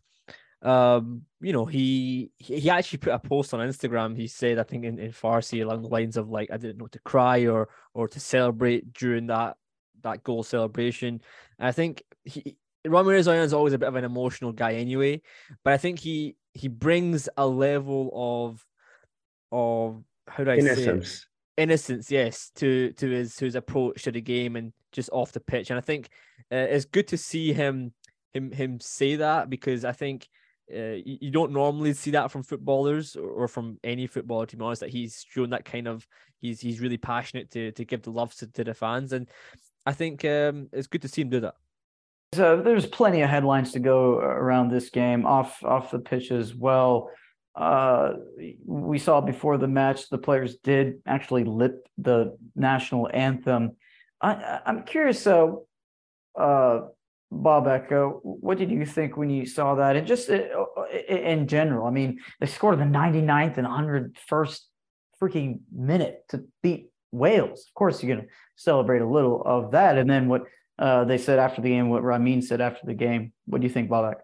E: um, you know, he he actually put a post on Instagram. He said, I think in, in Farsi along the lines of like, I didn't know to cry or or to celebrate during that that goal celebration. And I think he Ramirez is always a bit of an emotional guy anyway, but I think he he brings a level of of how do I
H: innocence.
E: say it? innocence, yes, to to his to his approach to the game and just off the pitch. And I think uh, it's good to see him him him say that because I think uh, you, you, don't normally see that from footballers or, or, from any footballer to be honest that he's shown that kind of he's he's really passionate to to give the love to, to the fans and i think um, it's good to see him do that
G: so there's plenty of headlines to go around this game off off the pitch as well uh, we saw before the match the players did actually lip the national anthem I, i'm curious so uh, Babak, what did you think when you saw that? And just uh, in general, I mean, they scored the 99th and 101st freaking minute to beat Wales. Of course, you're to celebrate a little of that. And then what uh, they said after the game, what Ramin said after the game. What do you think, Babak?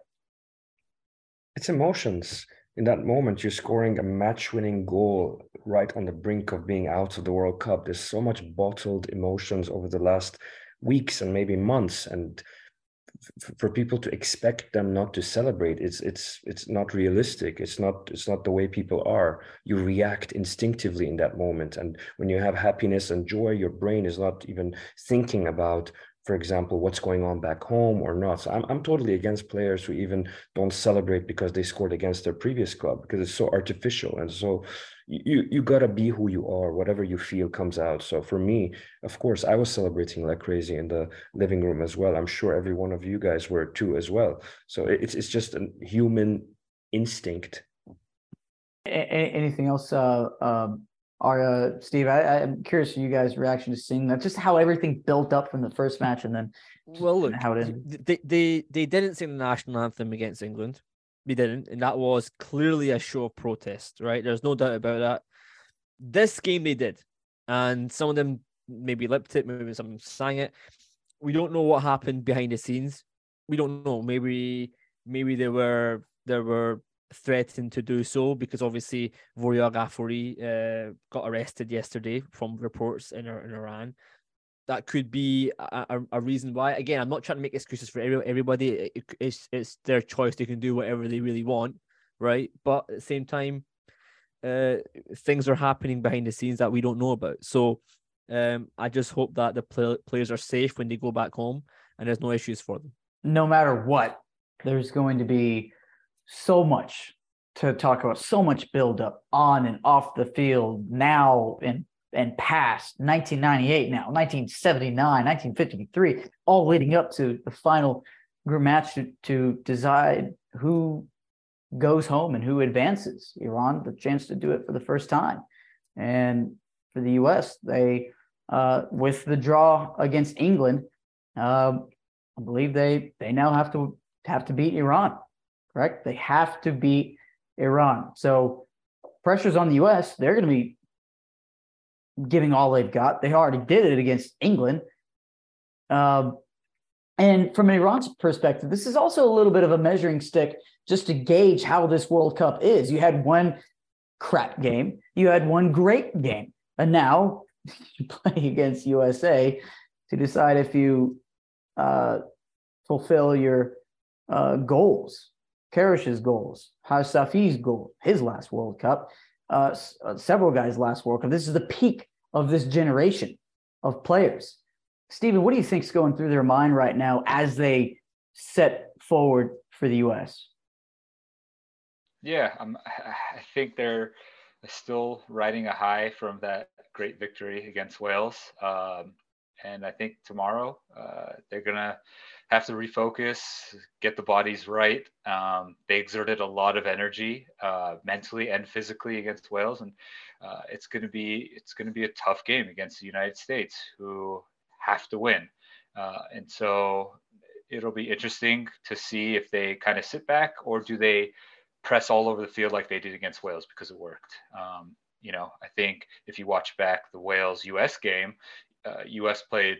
H: It's emotions. In that moment, you're scoring a match winning goal right on the brink of being out of the World Cup. There's so much bottled emotions over the last weeks and maybe months. And for people to expect them not to celebrate it's it's it's not realistic it's not it's not the way people are you react instinctively in that moment and when you have happiness and joy your brain is not even thinking about for example, what's going on back home or not. So I'm, I'm totally against players who even don't celebrate because they scored against their previous club because it's so artificial. And so you you gotta be who you are, whatever you feel comes out. So for me, of course, I was celebrating like crazy in the living room as well. I'm sure every one of you guys were too as well. So it's it's just a human instinct.
G: Anything else, uh, um, Arya, uh, Steve, I, am curious for you guys' reaction to seeing that, just how everything built up from the first match and then
E: well, look, how it They, they they didn't sing the national anthem against England. They didn't, and that was clearly a show of protest, right? There's no doubt about that. This game they did, and some of them maybe lipped it, maybe some sang it. We don't know what happened behind the scenes. We don't know. Maybe maybe there were there were threatened to do so because obviously Voria Ghafouri uh, got arrested yesterday from reports in, in Iran. That could be a, a, reason why. Again, I'm not trying to make excuses for every, everybody. It, it's it's their choice. They can do whatever they really want, right? But at the same time, uh, things are happening behind the scenes that we don't know about. So um, I just hope that the play- players are safe when they go back home and there's no issues for them.
G: No matter what, there's going to be so much to talk about, so much buildup on and off the field now and and past 1998 now 1979 1953 all leading up to the final group match to, to decide who goes home and who advances. Iran the chance to do it for the first time. And for the us they uh, with the draw against england uh, i believe they they now have to have to beat iran correct? They have to beat Iran. So pressure's on the US. They're going to be giving all they've got. They already did it against England. Um, and from an Iran's perspective, this is also a little bit of a measuring stick just to gauge how this World Cup is. You had one crap game, you had one great game, and now you play against USA to decide if you uh, fulfill your uh, goals, Karish's goals, Safi's goal, his last World Cup, uh, uh, several guys' last World Cup. This is the peak of this generation of players. Stephen, what do you think is going through their mind right now as they set forward for the U.S.?
I: Yeah, um, I think they're still riding a high from that great victory against Wales. Um, and I think tomorrow uh, they're to have to refocus, get the bodies right. Um, they exerted a lot of energy uh, mentally and physically against Wales, and uh, it's going to be it's going to be a tough game against the United States, who have to win. Uh, and so it'll be interesting to see if they kind of sit back or do they press all over the field like they did against Wales because it worked. Um, you know, I think if you watch back the Wales US game, uh, US played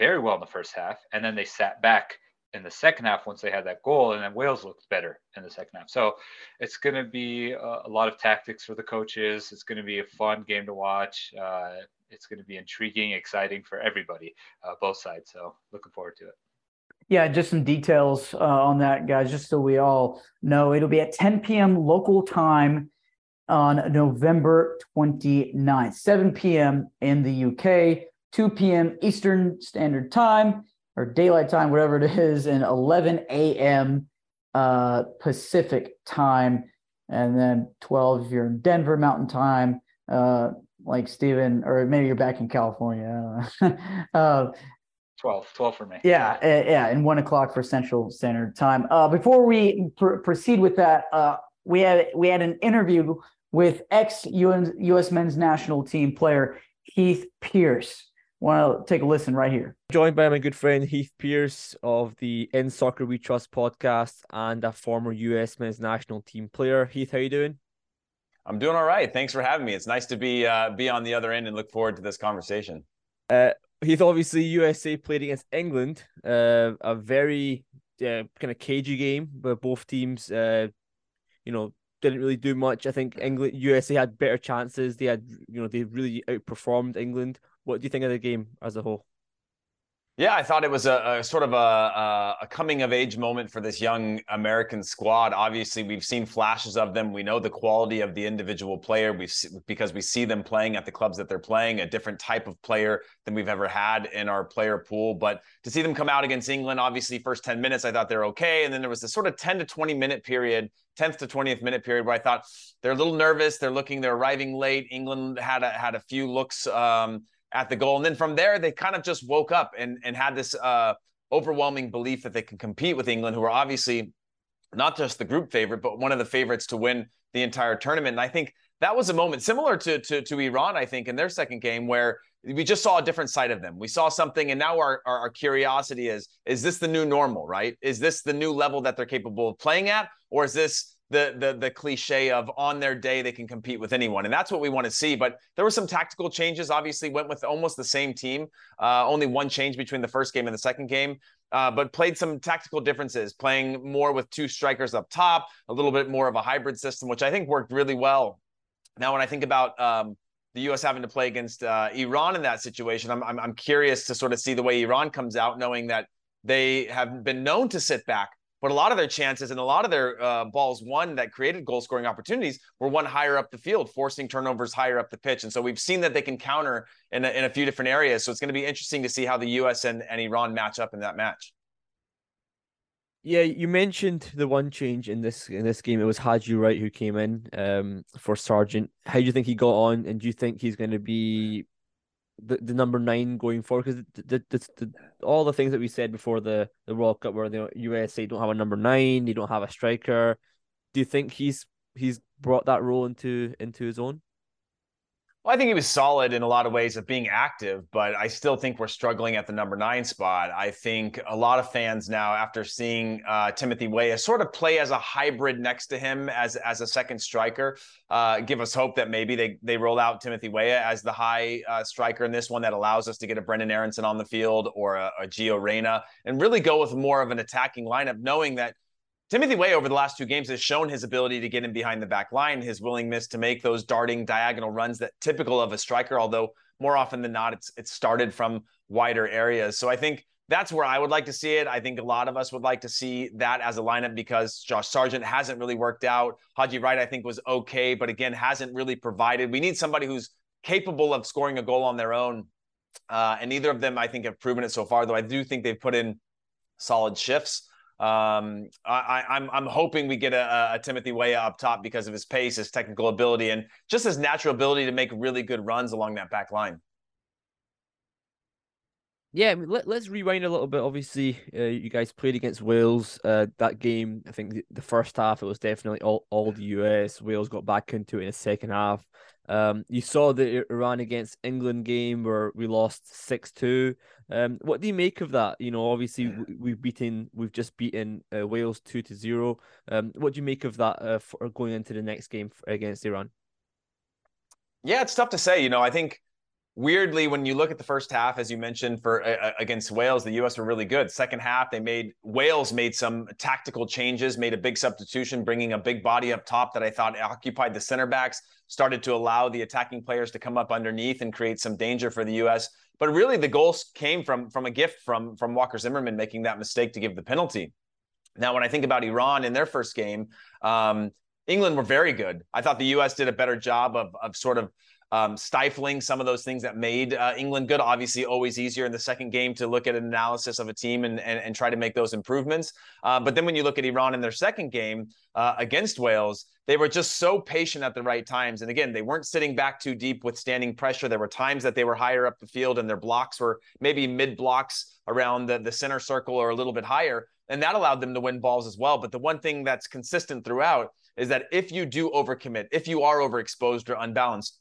I: very well in the first half, and then they sat back in the second half once they had that goal, and then Wales looked better in the second half. So it's going to be a, lot of tactics for the coaches. It's going to be a fun game to watch. Uh, it's going to be intriguing, exciting for everybody, uh, both sides. So looking forward to it.
G: Yeah, just some details uh, on that, guys, just so we all know. It'll be at 10 p.m. local time on November 29th, 7 p.m. in the UK, 2 p.m. Eastern Standard Time or Daylight Time, whatever it is, and 11 a.m. Uh, Pacific Time, and then 12 if you're in Denver Mountain Time, uh, like Steven, or maybe you're back in California. uh,
I: 12, 12 for me.
G: Yeah, uh, yeah, and one o'clock for Central Standard Time. Uh, before we pr- proceed with that, uh, we had we had an interview with ex U.S. men's national team player Heath Pearce. Want to take a listen right here.
E: Joined by my good friend Heath Pearce of the In Soccer We Trust podcast and a former U.S. men's national team player. Heath, how you doing?
K: I'm doing all right. Thanks for having me. It's nice to be uh, be on the other end and look forward to this conversation.
E: Uh, Heath, obviously USA played against England, uh, a very uh, kind of cagey game where both teams, uh, you know, didn't really do much. I think England USA had better chances. They had, you know, they really outperformed England. What do you think of the game as a whole?
K: Yeah, I thought it was a, a sort of a, a, coming of age moment for this young American squad. Obviously, we've seen flashes of them. We know the quality of the individual player. We've because we see them playing at the clubs that they're playing, a different type of player than we've ever had in our player pool. But to see them come out against England, obviously, first ten minutes, I thought they're okay, and then there was this sort of ten to twenty minute period 10th to 20th minute period where I thought they're a little nervous. They're looking, they're arriving late. England had a, had a few looks um, at the goal. And then from there, they kind of just woke up and, and had this uh, overwhelming belief that they can compete with England, who are obviously not just the group favorite, but one of the favorites to win the entire tournament. And I think that was a moment similar to, to, to Iran, I think, in their second game, where we just saw a different side of them. We saw something, and now our, our, our curiosity is: is this the new normal? Right? Is this the new level that they're capable of playing at, or is this the the the cliche of on their day they can compete with anyone, and that's what we want to see. But there were some tactical changes. Obviously, went with almost the same team. Uh, only one change between the first game and the second game. Uh, but played some tactical differences, playing more with two strikers up top, a little bit more of a hybrid system, which I think worked really well. Now, when I think about um, the U.S. having to play against uh, Iran in that situation, I'm, I'm I'm curious to sort of see the way Iran comes out, knowing that they have been known to sit back but a lot of their chances and a lot of their uh, balls won that created goal scoring opportunities were one higher up the field, forcing turnovers higher up the pitch. And so we've seen that they can counter in a, in a few different areas. So it's going to be interesting to see how the U.S. and, and Iran match up in that match.
E: Yeah, you mentioned the one change in this in this game. It was Haji Wright who came in um, for Sargent. How do you think he got on, and do you think he's going to be the, the number nine going forward because the, the, the, all the things that we said before the, the World Cup where the USA don't have a number nine, they don't have a striker. Do you think he's he's brought that role into into his own?
K: Well, I think he was solid in a lot of ways of being active, but I still think we're struggling at the number nine spot. I think a lot of fans now, after seeing uh, Timothy Weah sort of play as a hybrid next to him as as a second striker, uh, give us hope that maybe they they roll out Timothy Weah as the high uh, striker in this one that allows us to get a Brendan Aaronson on the field or a, a Gio Reyna and really go with more of an attacking lineup, knowing that Timothy Weah over the last two games has shown his ability to get in behind the back line, his willingness to make those darting diagonal runs that typical of a striker, although more often than not, it's it's started from wider areas. So I think that's where I would like to see it. I think a lot of us would like to see that as a lineup because Josh Sargent hasn't really worked out. Haji Wright, I think, was okay, but again, hasn't really provided. We need somebody who's capable of scoring a goal on their own. Uh, and neither of them, I think, have proven it so far, though I do think they've put in solid shifts. Um, I, am I'm, I'm hoping we get a, a, Timothy Weah up top because of his pace, his technical ability, and just his natural ability to make really good runs along that back line.
E: Yeah, let, us rewind a little bit. Obviously, uh, you guys played against Wales. Uh, that game, I think the, the, first half, it was definitely all, all the US. Wales got back into it in the second half. Um, you saw the Iran against England game where we lost six two. Um, what do you make of that? You know, obviously we've beaten, we've just beaten uh, Wales two to zero. Um, what do you make of that uh, for going into the next game against Iran?
K: Yeah, it's tough to say. You know, I think weirdly, when you look at the first half, as you mentioned, for uh, against Wales, the U.S. were really good. Second half, they made Wales made some tactical changes, made a big substitution, bringing a big body up top that I thought occupied the center backs, started to allow the attacking players to come up underneath and create some danger for the U.S. But really, the goals came from from a gift from from Walker Zimmerman making that mistake to give the penalty. Now, when I think about Iran in their first game, um, England were very good. I thought the U.S. did a better job of of sort of um, stifling some of those things that made uh, England good. Obviously, always easier in the second game to look at an analysis of a team and, and, and try to make those improvements. Uh, but then when you look at Iran in their second game uh, against Wales, they were just so patient at the right times. And again, they weren't sitting back too deep withstanding pressure. There were times that they were higher up the field and their blocks were maybe mid blocks around the, the center circle or a little bit higher. And that allowed them to win balls as well. But the one thing that's consistent throughout is that if you do overcommit, if you are overexposed or unbalanced,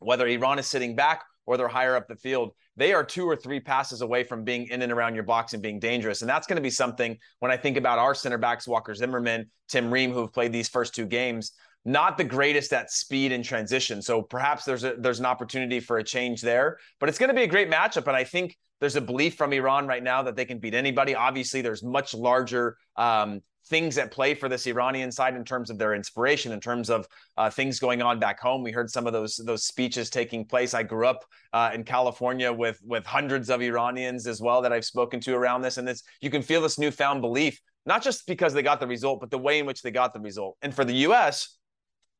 K: whether Iran is sitting back or they're higher up the field, they are two or three passes away from being in and around your box and being dangerous. And that's going to be something when I think about our center backs, Walker Zimmerman, Tim Ream, who have played these first two games, not the greatest at speed and transition. So perhaps there's a, there's an opportunity for a change there, but it's going to be a great matchup. And I think there's a belief from Iran right now that they can beat anybody. Obviously, there's much larger um, things at play for this Iranian side in terms of their inspiration, in terms of uh, things going on back home. We heard some of those those speeches taking place. I grew up uh, in California with with hundreds of Iranians as well that I've spoken to around this, and this you can feel this newfound belief, not just because they got the result, but the way in which they got the result. And for the U.S.,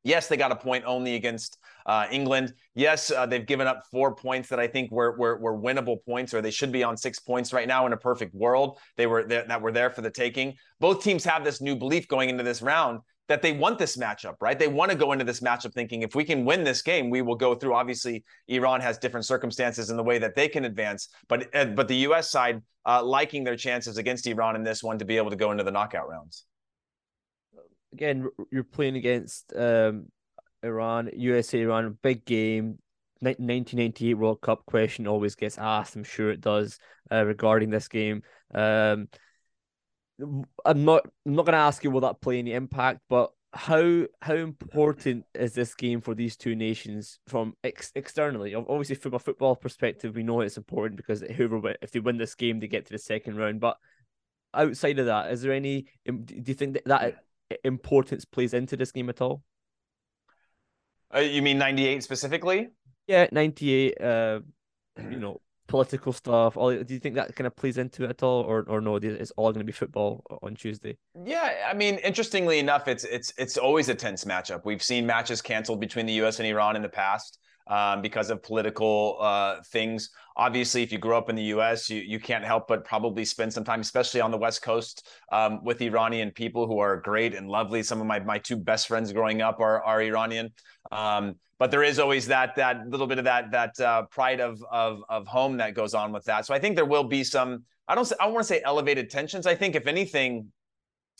K: Yes, they got a point only against uh, England. Yes, uh, they've given up four points that I think were, were, were winnable points, or they should be on six points right now in a perfect world. They were there, that were there for the taking. Both teams have this new belief going into this round that they want this matchup, right? They want to go into this matchup thinking if we can win this game, we will go through. Obviously, Iran has different circumstances in the way that they can advance, but uh, but the U.S. side uh, liking their chances against Iran in this one to be able to go into the knockout rounds
E: again, you're playing against um, Iran, USA, Iran, big game. 1998 World Cup question always gets asked. I'm sure it does uh, regarding this game. Um, I'm not. I'm not going to ask you will that play any impact, but how how important is this game for these two nations from ex- externally? Obviously, from a football perspective, we know it's important because whoever if they win this game, they get to the second round. But outside of that, is there any? Do you think that, that importance plays into this game at all?
K: Uh, you mean 98 specifically?
E: Yeah, 98, uh, you know, political stuff. All do you think that kind of plays into it at all, or or no? It's all going to be football on Tuesday.
K: Yeah, I mean, interestingly enough, it's it's it's always a tense matchup. We've seen matches canceled between the U.S. and Iran in the past um, because of political uh, things. Obviously, if you grow up in the U.S., you you can't help but probably spend some time, especially on the West Coast, um, with Iranian people who are great and lovely. Some of my my two best friends growing up are are Iranian. Um, but there is always that that little bit of that that uh, pride of of of home that goes on with that. So I think there will be some. I don't. I don't want to say elevated tensions. I think if anything,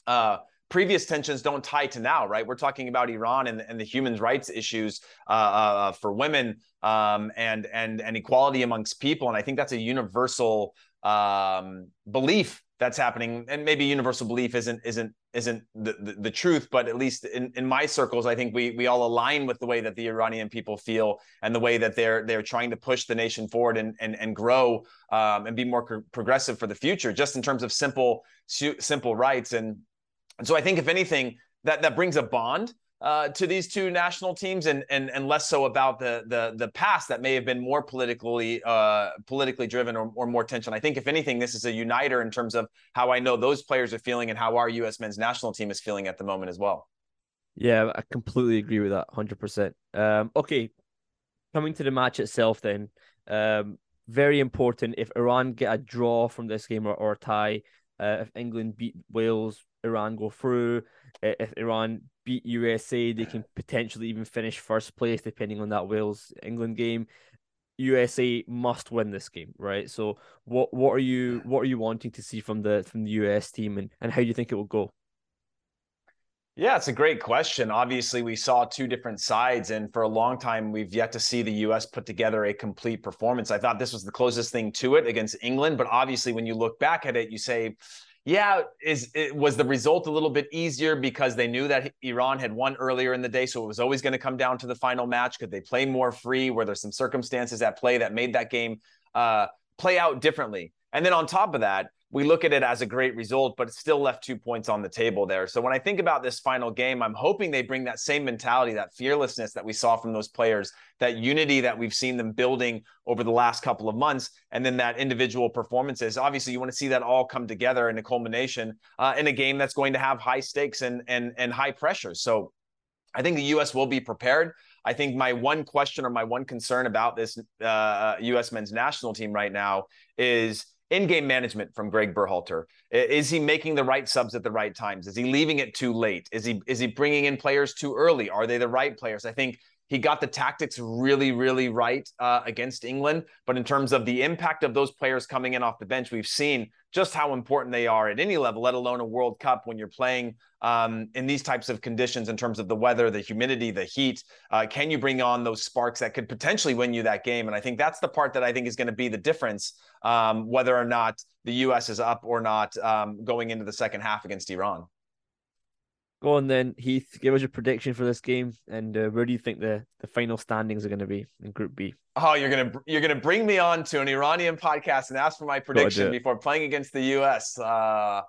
K: uh, previous tensions don't tie to now, right? We're talking about Iran and, and the human rights issues uh, uh, for women um, and and and equality amongst people, and I think that's a universal um, belief that's happening. And maybe universal belief isn't isn't isn't the, the, the, truth, but at least in, in my circles, I think we we all align with the way that the Iranian people feel and the way that they're they're trying to push the nation forward and and and grow um, and be more pro- progressive for the future, just in terms of simple simple rights and and so I think if anything, that that brings a bond. uh, to these two national teams, and and and less so about the the the past that may have been more politically uh, politically driven or, or more tension. I think if anything, this is a uniter in terms of how I know those players are feeling and how our U.S. men's national team is feeling at the moment as well.
E: Yeah, I completely agree with that, hundred um, percent. Okay, coming to the match itself, then. Um, very important if Iran get a draw from this game or, or a tie. Uh, if England beat Wales, Iran go through. If Iran beat USA, they can potentially even finish first place depending on that Wales England game. USA must win this game, right? So what what are you what are you wanting to see from the from the US team and, and how do you think it will go?
K: Yeah, it's a great question. Obviously, we saw two different sides, and for a long time, we've yet to see the U.S. put together a complete performance. I thought this was the closest thing to it against England, but obviously, when you look back at it, you say, yeah, is it was the result a little bit easier because they knew that Iran had won earlier in the day, so it was always going to come down to the final match. Could they play more free? Were there some circumstances at play that made that game uh, play out differently? And then on top of that, we look at it as a great result, but it still left two points on the table there. So when I think about this final game, I'm hoping they bring that same mentality, that fearlessness that we saw from those players, that unity that we've seen them building over the last couple of months, and then that individual performances. Obviously, you want to see that all come together in a culmination uh, in a game that's going to have high stakes and and and high pressure. So I think the U.S. will be prepared. I think my one question or my one concern about this uh, U.S. men's national team right now is in-game management from Greg Berhalter. Is he making the right subs at the right times? Is he leaving it too late? Is he is he bringing in players too early? Are they the right players? I think he got the tactics really, really right uh, against England. But in terms of the impact of those players coming in off the bench, we've seen just how important they are at any level, let alone a World Cup when you're playing um, in these types of conditions in terms of the weather, the humidity, the heat. Uh, can you bring on those sparks that could potentially win you that game? And I think that's the part that I think is going to be the difference, um, whether or not the U.S. is up or not um, going into the second half against Iran.
E: Go on then, Heath. Give us your prediction for this game, and uh, where do you think the, the final standings are going to be in Group B?
K: Oh, you're gonna you're gonna bring me on to an Iranian podcast and ask for my prediction before playing against the U.S. Uh,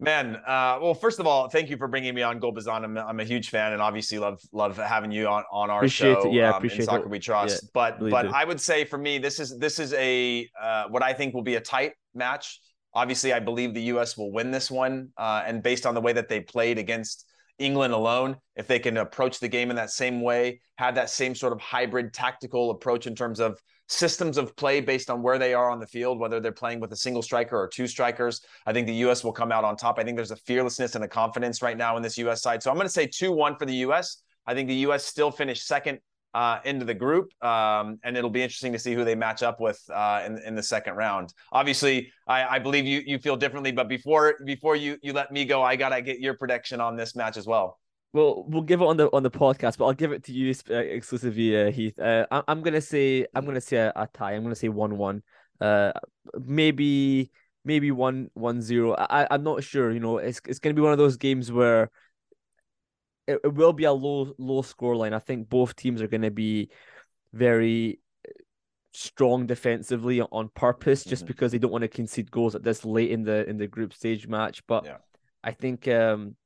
K: man, uh, well, first of all, thank you for bringing me on, Golbazan. I'm, I'm a huge fan, and obviously love love having you on on our
E: appreciate
K: show.
E: It. Yeah,
K: um,
E: appreciate
K: in Soccer
E: it.
K: We Trust.
E: Yeah,
K: but
E: really
K: but
E: do.
K: I would say for me, this is this is a uh, what I think will be a tight match. Obviously, I believe the U.S. will win this one, uh, and based on the way that they played against England alone, if they can approach the game in that same way, have that same sort of hybrid tactical approach in terms of systems of play based on where they are on the field, whether they're playing with a single striker or two strikers, I think the U.S. will come out on top. I think there's a fearlessness and a confidence right now in this U.S. side. So I'm going to say 2 1 for the U.S. I think the U.S. still finished second uh, into the group, um, and it'll be interesting to see who they match up with uh, in in the second round. Obviously, I, I believe you you feel differently, but before before you you let me go, I gotta get your prediction on this match as well.
E: Well, we'll give it on the on the podcast, but I'll give it to you uh, exclusively, uh, Heath. Uh, I, I'm gonna say I'm gonna say a, a tie. I'm gonna say one one. Uh, maybe maybe one one zero. I I'm not sure. You know, it's it's gonna be one of those games where it, it will be a low low score line. I think both teams are gonna be very strong defensively on purpose, just
K: Mhm.
E: because they don't want to concede goals at this late in the in the group stage match. But
K: Yeah.
E: I think um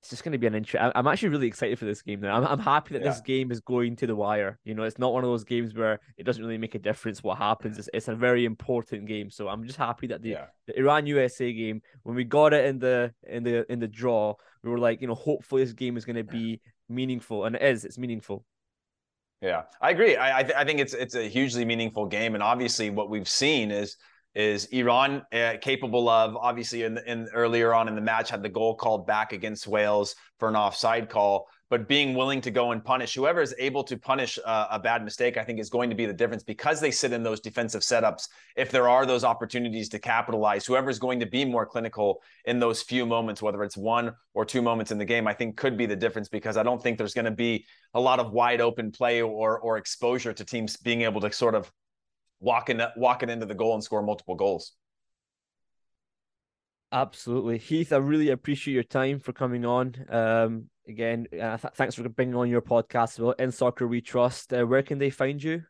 E: it's just going to be an interest. I'm actually really excited for this game. Now, I'm I'm happy that this game is going to the wire. You know, it's not one of those games where it doesn't really make a difference what happens. It's, it's a very important game. So I'm just happy that the,
K: Yeah.
E: the Iran USA game, when we got it in the in the in the draw, we were like, you know, hopefully this game is going to be meaningful, and it is. It's meaningful.
K: Yeah, I agree. I I, th- I think it's it's a hugely meaningful game, and obviously what we've seen is is Iran uh, capable of obviously in in earlier on in the match had the goal called back against Wales for an offside call, but being willing to go and punish whoever is able to punish uh, a bad mistake, I think is going to be the difference because they sit in those defensive setups. If there are those opportunities to capitalize, whoever is going to be more clinical in those few moments, whether it's one or two moments in the game, I think could be the difference because I don't think there's going to be a lot of wide open play or or exposure to teams being able to sort of walk in walk into the goal and score multiple goals.
E: Absolutely, Heath. I really appreciate your time for coming on. Um, again, uh, th- thanks for bringing on your podcast. as Well, in soccer we trust. Uh, where can they find you?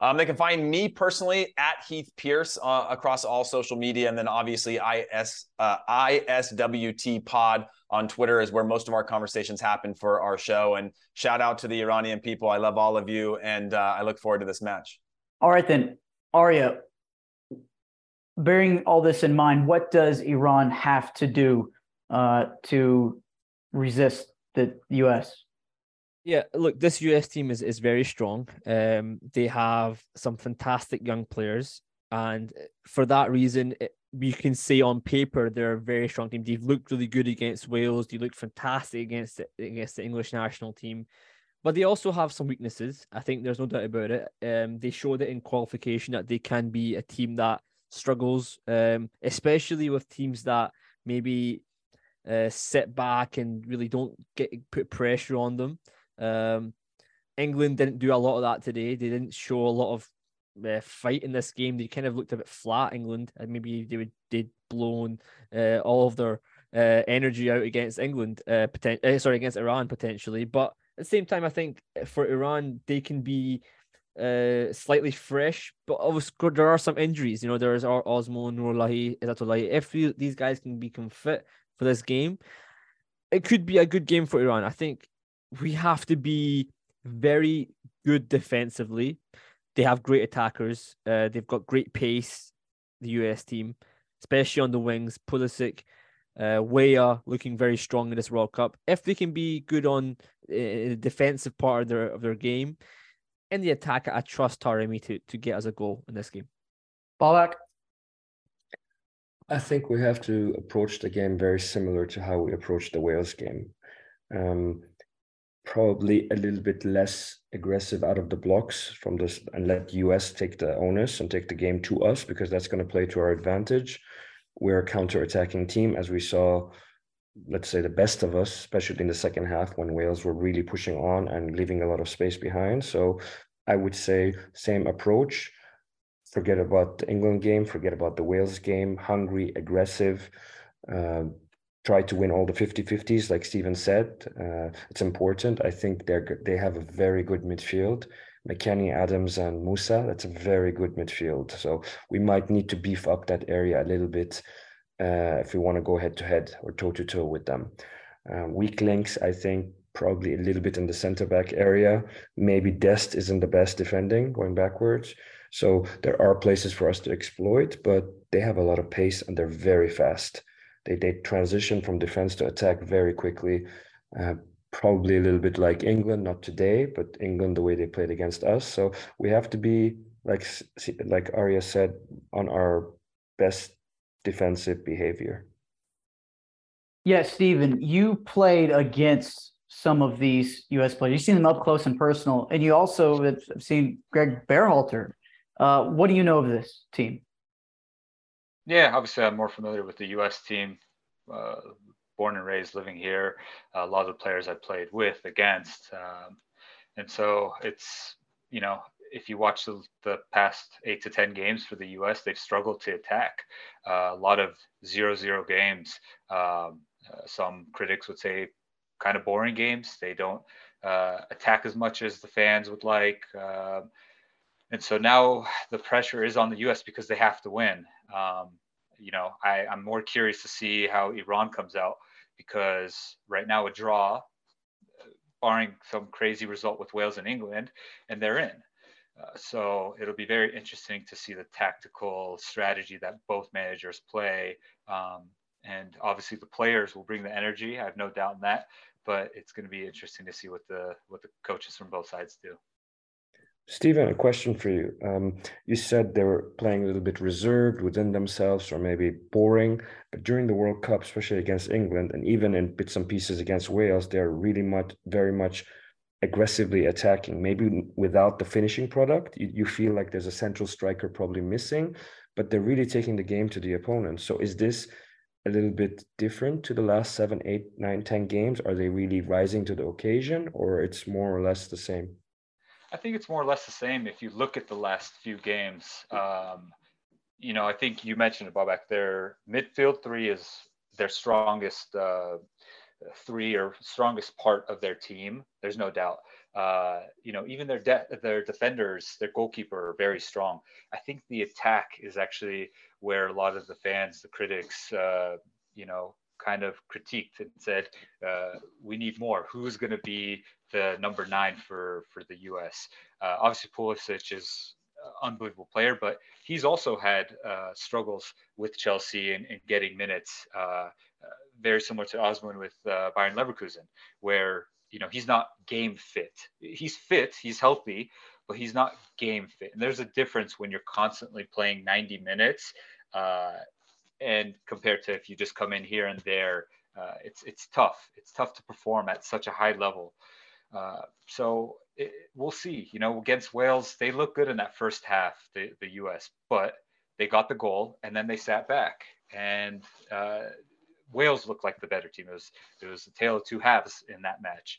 K: Um, they can find me personally at Heath Pierce uh, across all social media, and then obviously IS uh, ISWT Pod on Twitter is where most of our conversations happen for our show. And shout out to the Iranian people. I love all of you, and uh, I look forward to this match.
G: All right, then, Arya. Bearing all this in mind, what does Iran have to do uh, to resist the U.S.?
E: Yeah, look, this US team is, is very strong. Um, they have some fantastic young players, and for that reason, it, you can say on paper they're a very strong team. They've looked really good against Wales. They looked fantastic against against the English national team, but they also have some weaknesses. I think there's no doubt about it. Um, they showed it in qualification that they can be a team that struggles, um, especially with teams that maybe uh, sit back and really don't get put pressure on them. Um, England didn't do a lot of that today. They didn't show a lot of uh, fight in this game. They kind of looked a bit flat. England, and maybe they would did blown uh, all of their uh, energy out against England, uh, poten- uh, sorry, against Iran potentially. But at the same time, I think for Iran, they can be uh, slightly fresh, but obviously there are some injuries. You know, there's Azmoun, Nourollahi, Ezatolahi. If these guys can become fit for this game, it could be a good game for Iran. I think we have to be very good defensively. They have great attackers. Uh, they've got great pace. The US team, especially on the wings, Pulisic, uh, Weah looking very strong in this World Cup. If they can be good on uh, the defensive part of their of their game, in the attack, I trust Taremi to to get us a goal in this game.
G: Balak.
H: I think we have to approach the game very similar to how we approached the Wales game. Um, probably a little bit less aggressive out of the blocks from this and let US take the onus and take the game to us because that's going to play to our advantage. We're a counter-attacking team, as we saw, let's say the best of us, especially in the second half when Wales were really pushing on and leaving a lot of space behind. So I would say same approach. Forget about the England game, forget about the Wales game, hungry, aggressive, uh, try to win all the 50-50s like Steven said. Uh, it's important. I think they're they have a very good midfield. McKennie, Adams, and Musah That's a very good midfield. So we might need to beef up that area a little bit if we want to go head to head or toe to toe with them. Uh, weak links, I think, probably a little bit in the center back area. Maybe Dest isn't the best defending going backwards. So there are places for us to exploit, but they have a lot of pace and they're very fast. They they transition from defense to attack very quickly. Uh, probably a little bit like England, not today, but England the way they played against us. So we have to be like like Arya said on our best defensive behavior.
G: Yeah, Stephen, you played against some of these U.S. players. You've seen them up close and personal, and you also have seen Greg Berhalter. Uh, what do you know of this team?
I: Yeah, obviously I'm more familiar with the U.S. team. Uh, born and raised, living here. a lot of the players I played with, against, um, and so it's you know if you watch the, the, past eight to ten games for the U.S., they've struggled to attack. Uh, a lot of zero-zero games. Um, uh, some critics would say kind of boring games. They don't uh, attack as much as the fans would like. Um, and so now the pressure is on the U.S. because they have to win. Um, you know, I, I'm more curious to see how Iran comes out because right now a draw, barring some crazy result with Wales and England, and they're in. Uh, so it'll be very interesting to see the tactical strategy that both managers play. Um, and obviously the players will bring the energy. I have no doubt in that. But it's going to be interesting to see what the what the coaches from both sides do.
H: Stephen, a question for you. Um, you said they were playing a little bit reserved within themselves or maybe boring, but during the World Cup, especially against England and even in bits and pieces against Wales, they're really much, very much aggressively attacking. Maybe without the finishing product, you, you feel like there's a central striker probably missing, but they're really taking the game to the opponent. So is this a little bit different to the last seven, eight, nine, ten games? Are they really rising to the occasion or it's more or less the same?
I: I think it's more or less the same. If you look at the last few games, um, you know, I think you mentioned it, Babak. Their midfield three is their strongest uh, three or strongest part of their team. There's no doubt. Uh, you know, even their de- their defenders, their goalkeeper, are very strong. I think the attack is actually where a lot of the fans, the critics, uh, you know, kind of critiqued and said, uh, "We need more. Who's going to be the number nine for for the U.S.?" Uh, obviously, Pulisic is unbelievable player, but he's also had uh, struggles with Chelsea and, getting minutes, uh, very similar to Azmoun with uh, Bayer Leverkusen, where you know he's not game fit. He's fit, he's healthy, but he's not game fit. And there's a difference when you're constantly playing 90 minutes, uh, and compared to if you just come in here and there. Uh, it's it's tough. It's tough to perform at such a high level. so it, we'll see. You know, against Wales, they look good in that first half, the, the U.S., but they got the goal and then they sat back. And uh, Wales looked like the better team. It was it was a tale of two halves in that match.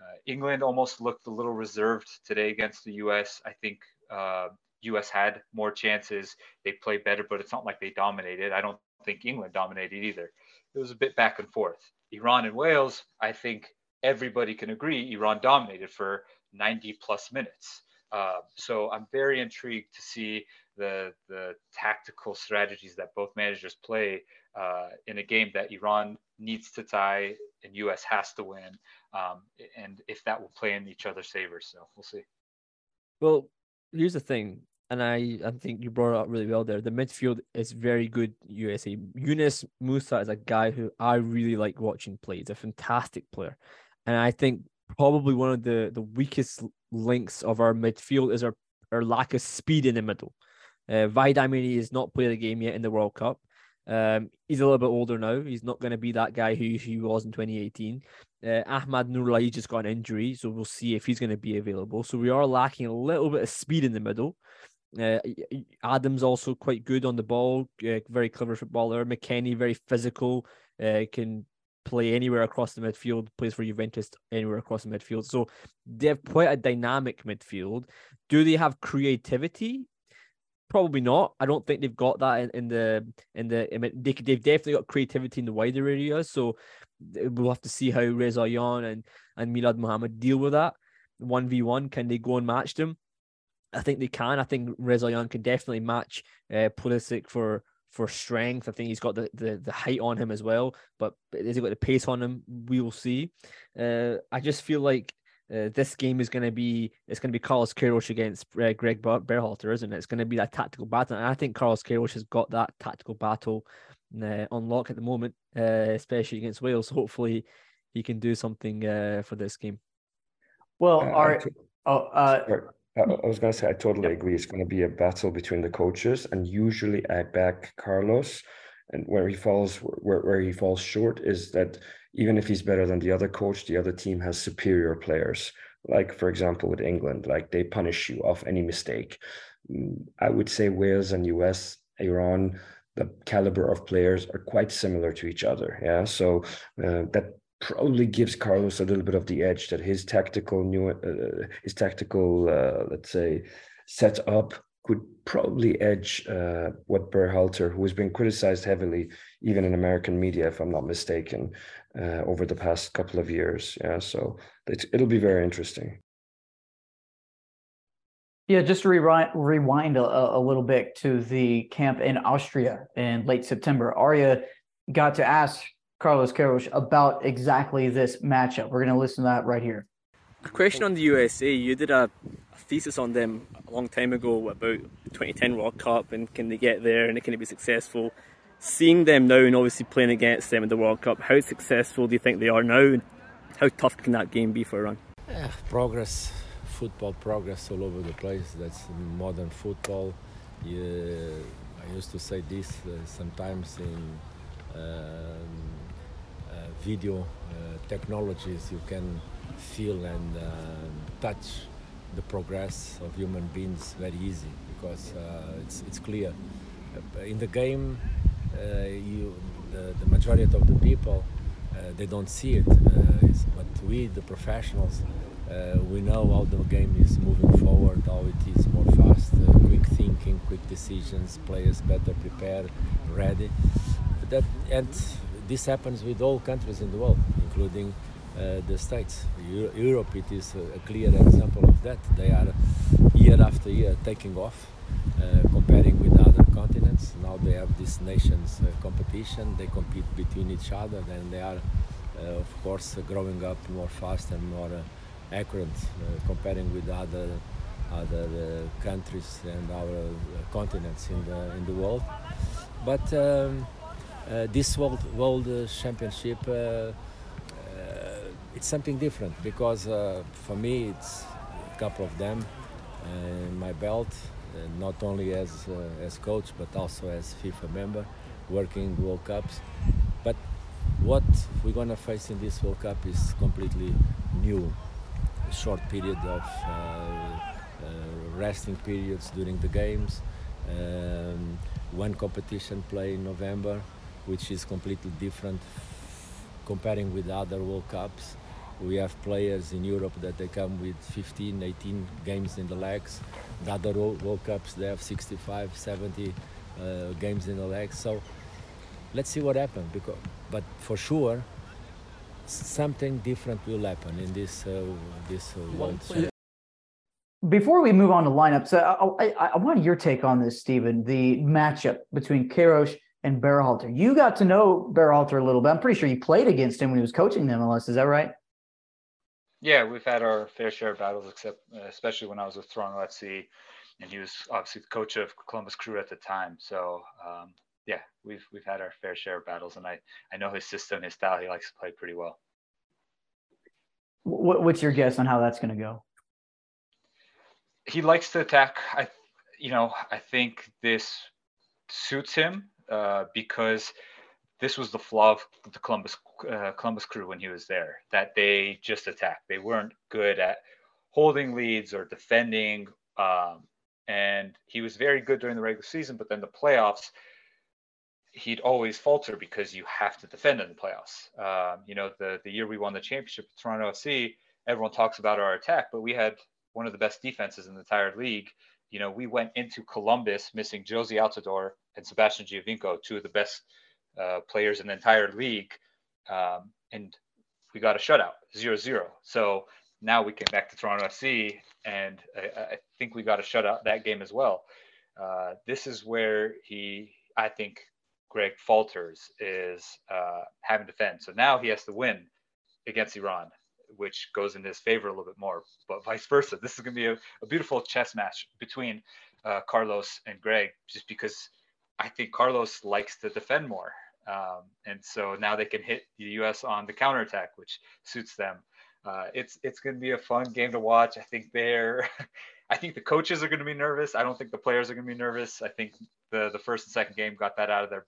I: Uh, England almost looked a little reserved today against the U.S. I think uh, U.S. had more chances. They played better, but it's not like they dominated. I don't think England dominated either. It was a bit back and forth. Iran and Wales, I think everybody can agree, Iran dominated for 90 plus minutes. Uh, so I'm very intrigued to see the the tactical strategies that both managers play uh, in a game that Iran needs to tie and U.S. has to win, um, and if that will play in each other's favor. So we'll see.
E: Well, here's the thing, and I I think you brought it up really well there. The midfield is very good. USA Yunus Musah is a guy who I really like watching play. He's a fantastic player, and I think probably one of the the weakest links of our midfield is our our lack of speed in the middle. Uh, Vahid Amiri has not played a game yet in the World Cup. Um, he's a little bit older now. He's not going to be that guy who he was in 2018. Uh, Ahmad Nourollahi just got an injury, so we'll see if he's going to be available. So we are lacking a little bit of speed in the middle. Uh, Adams also quite good on the ball, uh, very clever footballer. McKennie very physical, uh, can play anywhere across the midfield, plays for Juventus anywhere across the midfield. So they have quite a dynamic midfield. Do they have creativity? Probably not. I don't think they've got that in, in the in the. I mean, they they've definitely got creativity in the wider areas. So we'll have to see how Rezaeian and and Milad Mohammadi deal with that. One v one, can they go and match them? I think they can. I think Rezaeian can definitely match uh, Pulisic for for strength. I think he's got the, the, the height on him as well, but has he got the pace on him? We will see. Uh, I just feel like uh, this game is going to be it's going to be Carlos Queiroz against uh, Greg Berhalter, isn't it? It's going to be that tactical battle, and I think Carlos Queiroz has got that tactical battle uh, on lock at the moment, uh, especially against Wales. Hopefully, he can do something uh, for this game.
G: Well, our oh,
H: I was going to say, I totally agree. It's going to be a battle between the coaches, and usually I back Carlos. And where he falls, where, where he falls short is that even if he's better than the other coach, the other team has superior players. Like for example, with England, like they punish you off any mistake. Mm, I would say Wales and US, Iran, the caliber of players are quite similar to each other. Yeah, so uh, that probably gives Carlos a little bit of the edge that his tactical new uh, his tactical uh, let's say setup could probably edge uh, what Berhalter, who has been criticized heavily even in American media, if I'm not mistaken, uh, over the past couple of years. Yeah, so it'll be very interesting.
G: Yeah, just to rewind, rewind a, a little bit to the camp in Austria in late September. Arya got to ask Carlos Queiroz about exactly this matchup. We're going to listen to that right here.
E: Question on the USA. You did a, a thesis on them a long time ago about 2010 World Cup and can they get there and can they be successful? Seeing them now and obviously playing against them in the World Cup, how successful do you think they are now? How tough can that game be for a run?
L: Yeah, progress, football progress all over the place. That's modern football. Yeah, I used to say this uh, sometimes in. Um, video uh, technologies, you can feel and uh, touch the progress of human beings very easy because uh, it's, it's clear. In the game, you, the, the, majority of the people, they don't see it, but we, the professionals, uh, we know how the game is moving forward, how it is more fast, uh, quick thinking, quick decisions, players better prepared, ready. That and this happens with all countries in the world, including uh, the States. Europe, it is a clear example of that. They are year after year taking off, uh, comparing continents. Now they have this nations uh, competition. They compete between each other, and they are, uh, of course, growing up more fast and more uh, accurate comparing with other other countries and our continents in the in the world. But um, this World World Championship it's something different because uh, for me it's a couple of them uh, in my belt, uh, not only as uh, as coach but also as FIFA member, working World Cups. But what we're gonna face in this World Cup is completely new. A short period of uh, uh, resting periods during the games. Um, one competition play in November, which is completely different comparing with other World Cups. We have players in Europe that they come with 15, 18 games in the legs. The other World Cups they have 65, 70 uh, games in the legs. So let's see what happens. Because, but for sure, something different will happen in this uh, this uh, World.
G: Before we move on to lineups, uh, I, I, I, want your take on this, Stephen. The matchup between Queiroz and Berhalter. You got to know Berhalter a little bit. I'm pretty sure you played against him when he was coaching the MLS. Is that right?
I: Yeah, we've had our fair share of battles, except uh, especially when I was with Toronto FC, and he was obviously the coach of Columbus Crew at the time. So um, yeah, we've we've had our fair share of battles, and I I know his system, his style. He likes to play pretty well.
G: What, what's your guess on how that's going to go?
I: He likes to attack. I, you know, I think this suits him uh, because this was the flaw of the Columbus uh, Columbus crew when he was there that they just attacked. They weren't good at holding leads or defending. Um, and he was very good during the regular season, but then the playoffs, he'd always falter because you have to defend in the playoffs. Um, you know, the the year we won the championship with Toronto FC, everyone talks about our attack, but we had one of the best defenses in the entire league. You know, we went into Columbus missing Jozy Altidore and Sebastian Giovinco, two of the best uh, players in the entire league, um, and we got a shutout, zero zero. So now we came back to Toronto FC, and I, I think we got a shutout that game as well. Uh, this is where he, I think, Greg falters is uh, having to defend. So now he has to win against Iran, which goes in his favor a little bit more. But vice versa, this is going to be a, a, beautiful chess match between uh, Carlos and Greg, just because I think Carlos likes to defend more. Um, and so now they can hit the U.S. on the counterattack, which suits them. Uh, it's it's going to be a fun game to watch. I think they're, I think the coaches are going to be nervous. I don't think the players are going to be nervous. I think the the first and second game got that out of their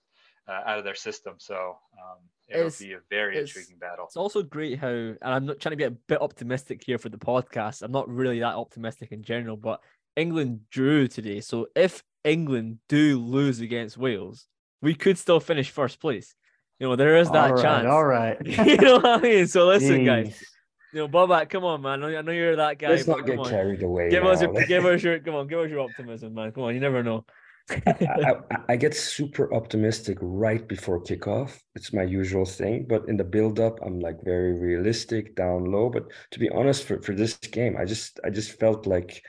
I: uh, out of their system. So um, it'll it's, be a very intriguing battle.
E: It's also great how, and I'm not trying to be a bit optimistic here for the podcast. I'm not really that optimistic in general, but England drew today. So if England do lose against Wales, we could still finish first place. You know, there is that
G: all right,
E: chance.
G: All right.
E: you know what I mean? So listen, Jeez. guys. You know, Babak, come on, man. I know, I know you're that guy.
H: Let's not get on. carried away.
E: Give
H: now.
E: us your, give us your, come on, give us your optimism, man. Come on, you never know.
H: I, I, I, get super optimistic right before kickoff. It's my usual thing, but in the build up, I'm like very realistic, down low. But to be honest, for, for this game, I just I just felt like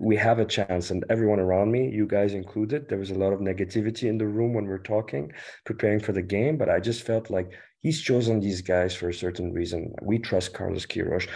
H: we have a chance and everyone around me you guys included there was a lot of negativity in the room when we are talking preparing for the game but i just felt like he's chosen these guys for a certain reason. We trust carlos Queiroz.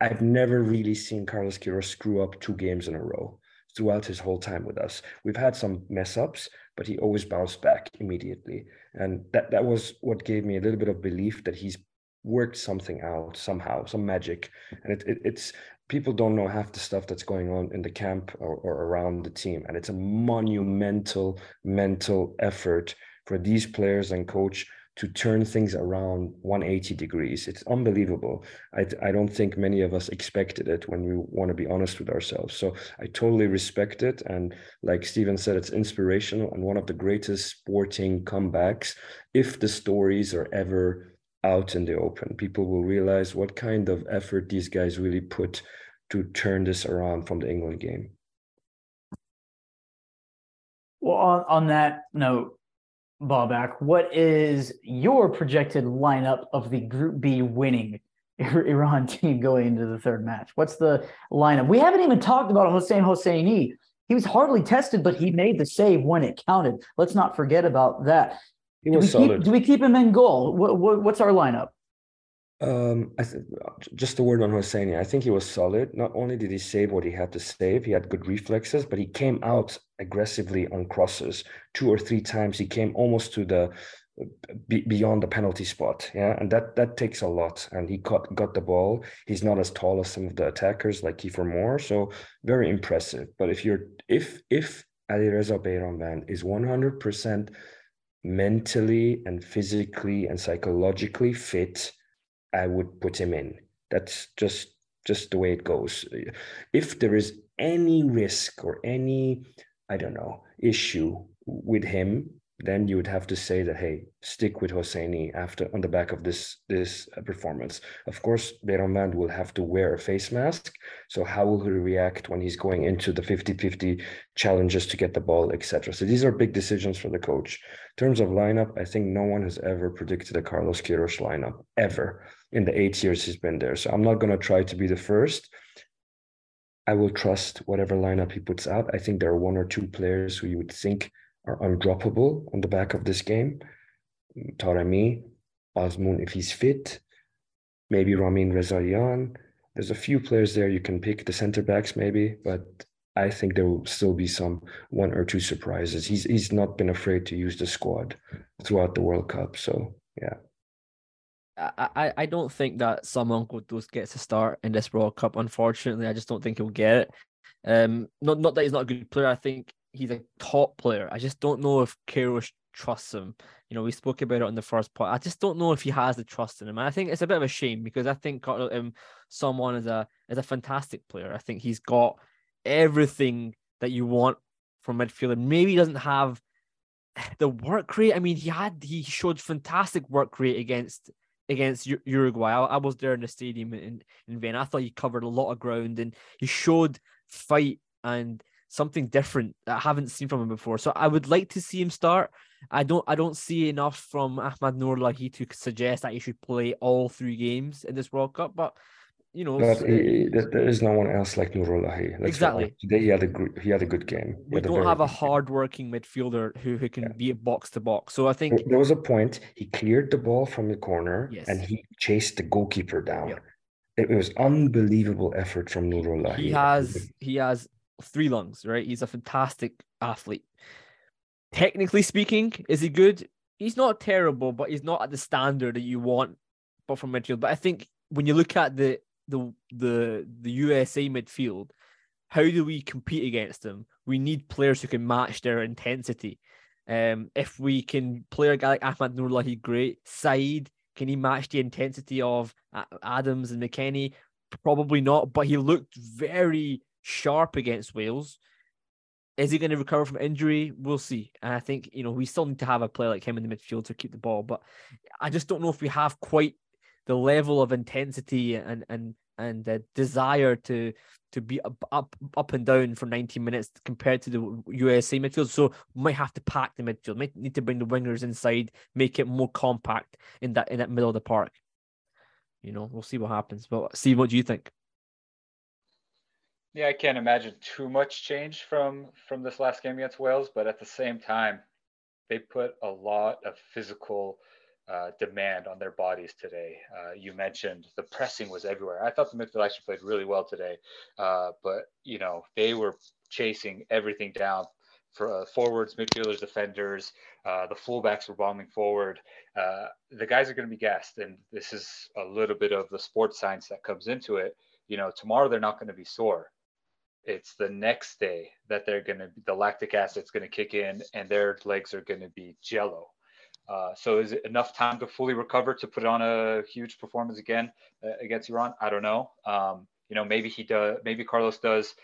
H: i've never really seen carlos Queiroz screw up two games in a row throughout his whole time with us. We've had some mess ups but he always bounced back immediately. And that that was what gave me a little bit of belief that he's worked something out somehow some magic. And it, it, it's people don't know half the stuff that's going on in the camp or, or, around the team. And it's a monumental mental effort for these players and coach to turn things around 180 degrees. It's unbelievable. I, I don't think many of us expected it when we want to be honest with ourselves. So i totally respect it. And like Stephen said it's inspirational and one of the greatest sporting comebacks if the stories are ever out in the open. People will realize what kind of effort these guys really put to turn this around from the England game.
G: Well, on, on that note, Babak, what is your projected lineup of the Group B winning Iran team going into the third match? What's the lineup? We haven't even talked about Hossein Hosseini. He was hardly tested, but he made the save when it counted. Let's not forget about that.
H: He
G: do
H: was
G: we
H: solid.
G: Keep, do we keep him in goal? What, what, what's our lineup?
H: Um, I th- just a word on Hosseini. I think he was solid. Not only did he save what he had to save, he had good reflexes, but he came out aggressively on crosses two or three times. He came almost to the be, beyond the penalty spot. Yeah, and that that takes a lot. And he got got the ball. He's not as tall as some of the attackers like Kiefer Moore, so very impressive. But if you're if if Alireza Beiranvand is one hundred percent mentally and physically and psychologically fit, I would put him in. That's just just the way it goes. If there is any risk or any, I don't know, issue with him, then you would have to say that hey, stick with Hosseini after on the back of this this uh, performance. Of course, Beiranvand will have to wear a face mask. So how will he react when he's going into the 50-50 challenges to get the ball, etc. So these are big decisions for the coach. In terms of lineup, I think no one has ever predicted a Carlos Queiroz lineup ever in the eight years he's been there. So I'm not going to try to be the first. I will trust whatever lineup he puts out. I think there are one or two players who you would think are undroppable on the back of this game. Taremi, Azmoun if he's fit, maybe Ramin Rezaeian. There's a few players there you can pick, the center backs maybe, but I think there will still be some one or two surprises. He's he's not been afraid to use the squad throughout the World Cup. So yeah.
E: I, I don't think that Saman Ghoddos gets a start in this World Cup. Unfortunately, I just don't think he'll get it. Um, not not that he's not a good player. I think he's a top player. I just don't know if Queiroz trusts him. You know, we spoke about it on the first part. I just don't know if he has the trust in him. And I think it's a bit of a shame because I think um, someone is a is a fantastic player. I think he's got everything that you want from midfielder. Maybe he doesn't have the work rate. I mean, he had he showed fantastic work rate against against Uruguay. I, I was there in the stadium in in Vienna. I thought he covered a lot of ground and he showed fight and something different that I haven't seen from him before. So I would like to see him start. I don't I don't see enough from Ahmad Nourollahi to suggest that he should play all three games in this World Cup, but you know,
H: but he, there is no one else like Nourollahi.
E: Exactly.
H: Today he had a good, he had a good game.
E: We don't a have a hard-working midfielder who who can yeah. be a box to box. So I think
H: there was a point he cleared the ball from the corner yes. and he chased the goalkeeper down. Yep. It was unbelievable effort from Nourollahi.
E: He has he has three lungs, right? He's a fantastic athlete. Technically speaking, is he good? He's not terrible, but he's not at the standard that you want but from midfield. But I think when you look at the the the the USA midfield, how do we compete against them? We need players who can match their intensity. Um, if we can play a guy like Ahmad Nourollahi, great. Said, can he match the intensity of Adams and McKennie? Probably not, but he looked very sharp against Wales. Is he going to recover from injury? We'll see. And I think, you know, we still need to have a player like him in the midfield to keep the ball. But I just don't know if we have quite the level of intensity and and and the desire to to be up, up up and down for 90 minutes compared to the USA midfield. So might have to pack the midfield, might need to bring the wingers inside, make it more compact in that in that middle of the park. You know, we'll see what happens. But see, what do you think?
I: Yeah, I can't imagine too much change from from this last game against Wales, but at the same time, they put a lot of physical uh, demand on their bodies today. Uh, you mentioned the pressing was everywhere. I thought the midfield actually played really well today, uh, but you know they were chasing everything down. For uh, forwards, midfielders, defenders, uh, the fullbacks were bombing forward. Uh, the guys are going to be gassed, and this is a little bit of the sports science that comes into it. You know, tomorrow they're not going to be sore it's the next day that they're going to the lactic acid's going to kick in and their legs are going to be jello. Uh, so is it enough time to fully recover to put on a huge performance again uh, against iran? I don't know. Um, you know maybe he does maybe carlos does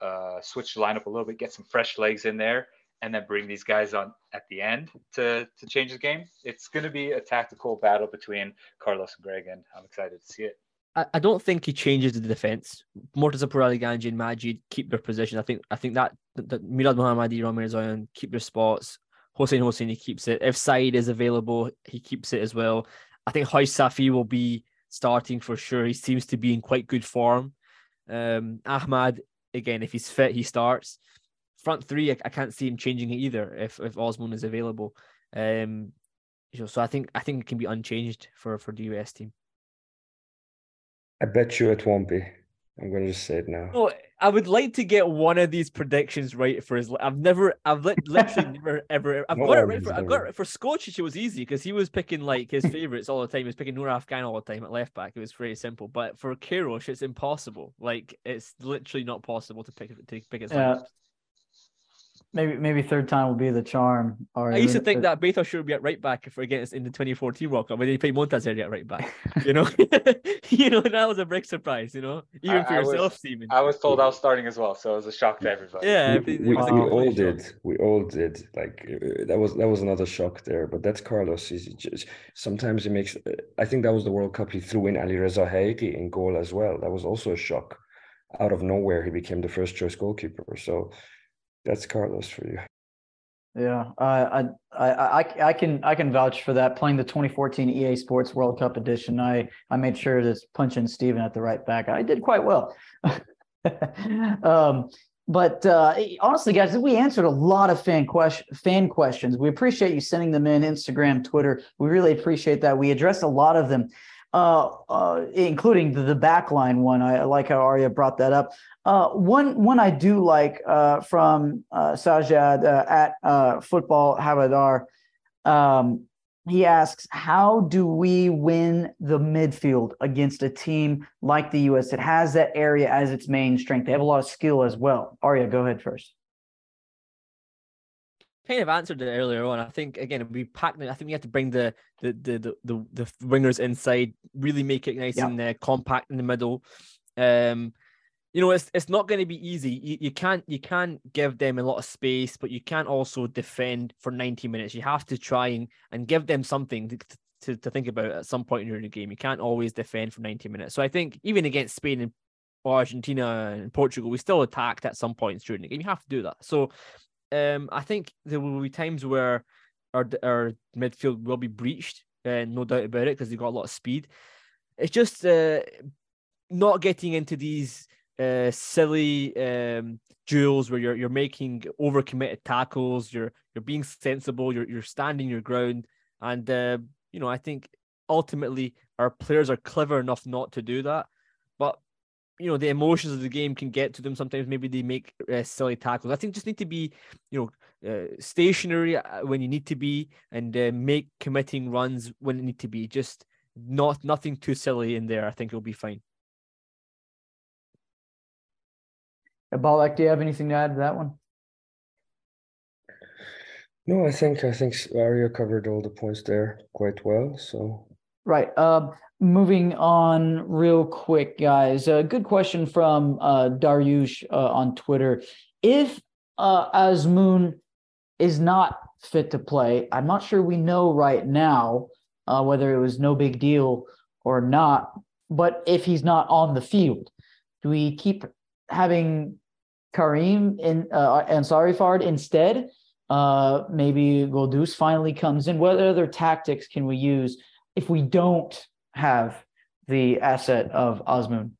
I: uh, switch the lineup a little bit get some fresh legs in there and then bring these guys on at the end to to change the game. It's going to be a tactical battle between carlos and greg and i'm excited to see it
E: I, don't think he changes the defense. Morteza Ganji and Majid keep their position. I think I think that, that Milad Mohammadi, Ramin Rezaeian keep their spots. Hossein Hossein, he keeps it. If Said is available, he keeps it as well. I think Hajsafi will be starting for sure. He seems to be in quite good form. Um, Ahmad, again, if he's fit, he starts. Front three, I, I can't see him changing it either if if Azmoun is available. Um, so I think I think it can be unchanged for for the US team.
H: I bet you it won't be. I'm going to just say it now.
E: No, I would like to get one of these predictions right for his. I've never, I've li- literally never, ever. I've
H: No
E: got it
H: one
E: right for. I've
H: ever.
E: got it right for Skocic. It was easy because he was picking like his favorites all the time. He was picking Noorafkan all the time at left back. It was very simple. But for Queiroz, it's impossible. Like it's literally not possible to pick to pick his.
G: Yeah.
E: lineup.
G: Maybe maybe third time will be the charm. Or
E: I used to think that Beto should be at right back if we're against in the 2014 World Cup, but they played Montazeri at right back. You know, you know that was a big surprise. You know, even
I: I-
E: for
I: I was-
E: yourself, Steven.
I: I was told I was starting as well, so it was a shock to everybody.
E: Yeah,
H: we,
E: it
H: we,
E: was a
H: we
E: complete
H: all
E: shock.
H: did. We all did. Like uh, that was that was another shock there. But that's Carlos. He's just, sometimes he makes. uh, I think that was the World Cup. He threw in Alireza Haghighi in goal as well. That was also a shock. Out of nowhere, he became the first choice goalkeeper. So that's Carlos for you.
G: Yeah, I, I, I, I- can, I can vouch for that. Playing the 2014 EA Sports World Cup edition, I, I made sure to punch in Steven at the right back. I did quite well. um, but uh, honestly, guys, we answered a lot of fan question, fan questions. We appreciate you sending them in Instagram, Twitter. We really appreciate that. We addressed a lot of them, uh, uh, including the, the backline one. I, I like how Arya brought that up. Uh, one one I do like uh, from uh, Sajad at Football Havadar. Um, he asks, "How do we win the midfield against a team like the U.S. that has that area as its main strength? They have a lot of skill as well." Arya, go ahead first.
E: Kind of answered it earlier on. I think again we packed. I think we have to bring the the the the, the, the wingers inside, really make it nice
G: Yeah.
E: and uh, compact in the middle. Um, you know, it's it's not going to be easy. You, you can't you can't give them a lot of space, but you can't also defend for ninety minutes. You have to try and and give them something to, to, to think about at some point during the game. You can't always defend for ninety minutes. So I think even against Spain and Argentina and Portugal, we still attacked at some points during the game. You have to do that. So um, I think there will be times where our our midfield will be breached, uh, no doubt about it, because they've got a lot of speed. It's just uh, not getting into these uh, silly um, duels where you're you're making overcommitted tackles. You're you're being sensible. You're you're standing your ground, and uh, you know I think ultimately our players are clever enough not to do that, but you know the emotions of the game can get to them sometimes maybe they make uh, silly tackles i think just need to be you know uh, stationary uh, when you need to be and uh, make committing runs when it need to be just not nothing too silly in there i think it'll be fine
G: Babak, do you have anything to add to that one?
H: No, I think I think Arya covered all the points there quite well. So
G: Right. Um, moving on real quick, guys. A good question from uh, Daryush uh, on Twitter. If uh, Azmoun is not fit to play, I'm not sure we know right now uh, whether it was no big deal or not. But if he's not on the field, do we keep having Karim in uh, Ansarifard instead? Uh, maybe Ghoddos finally comes in. What other tactics can we use if we don't have the asset of Azmoun?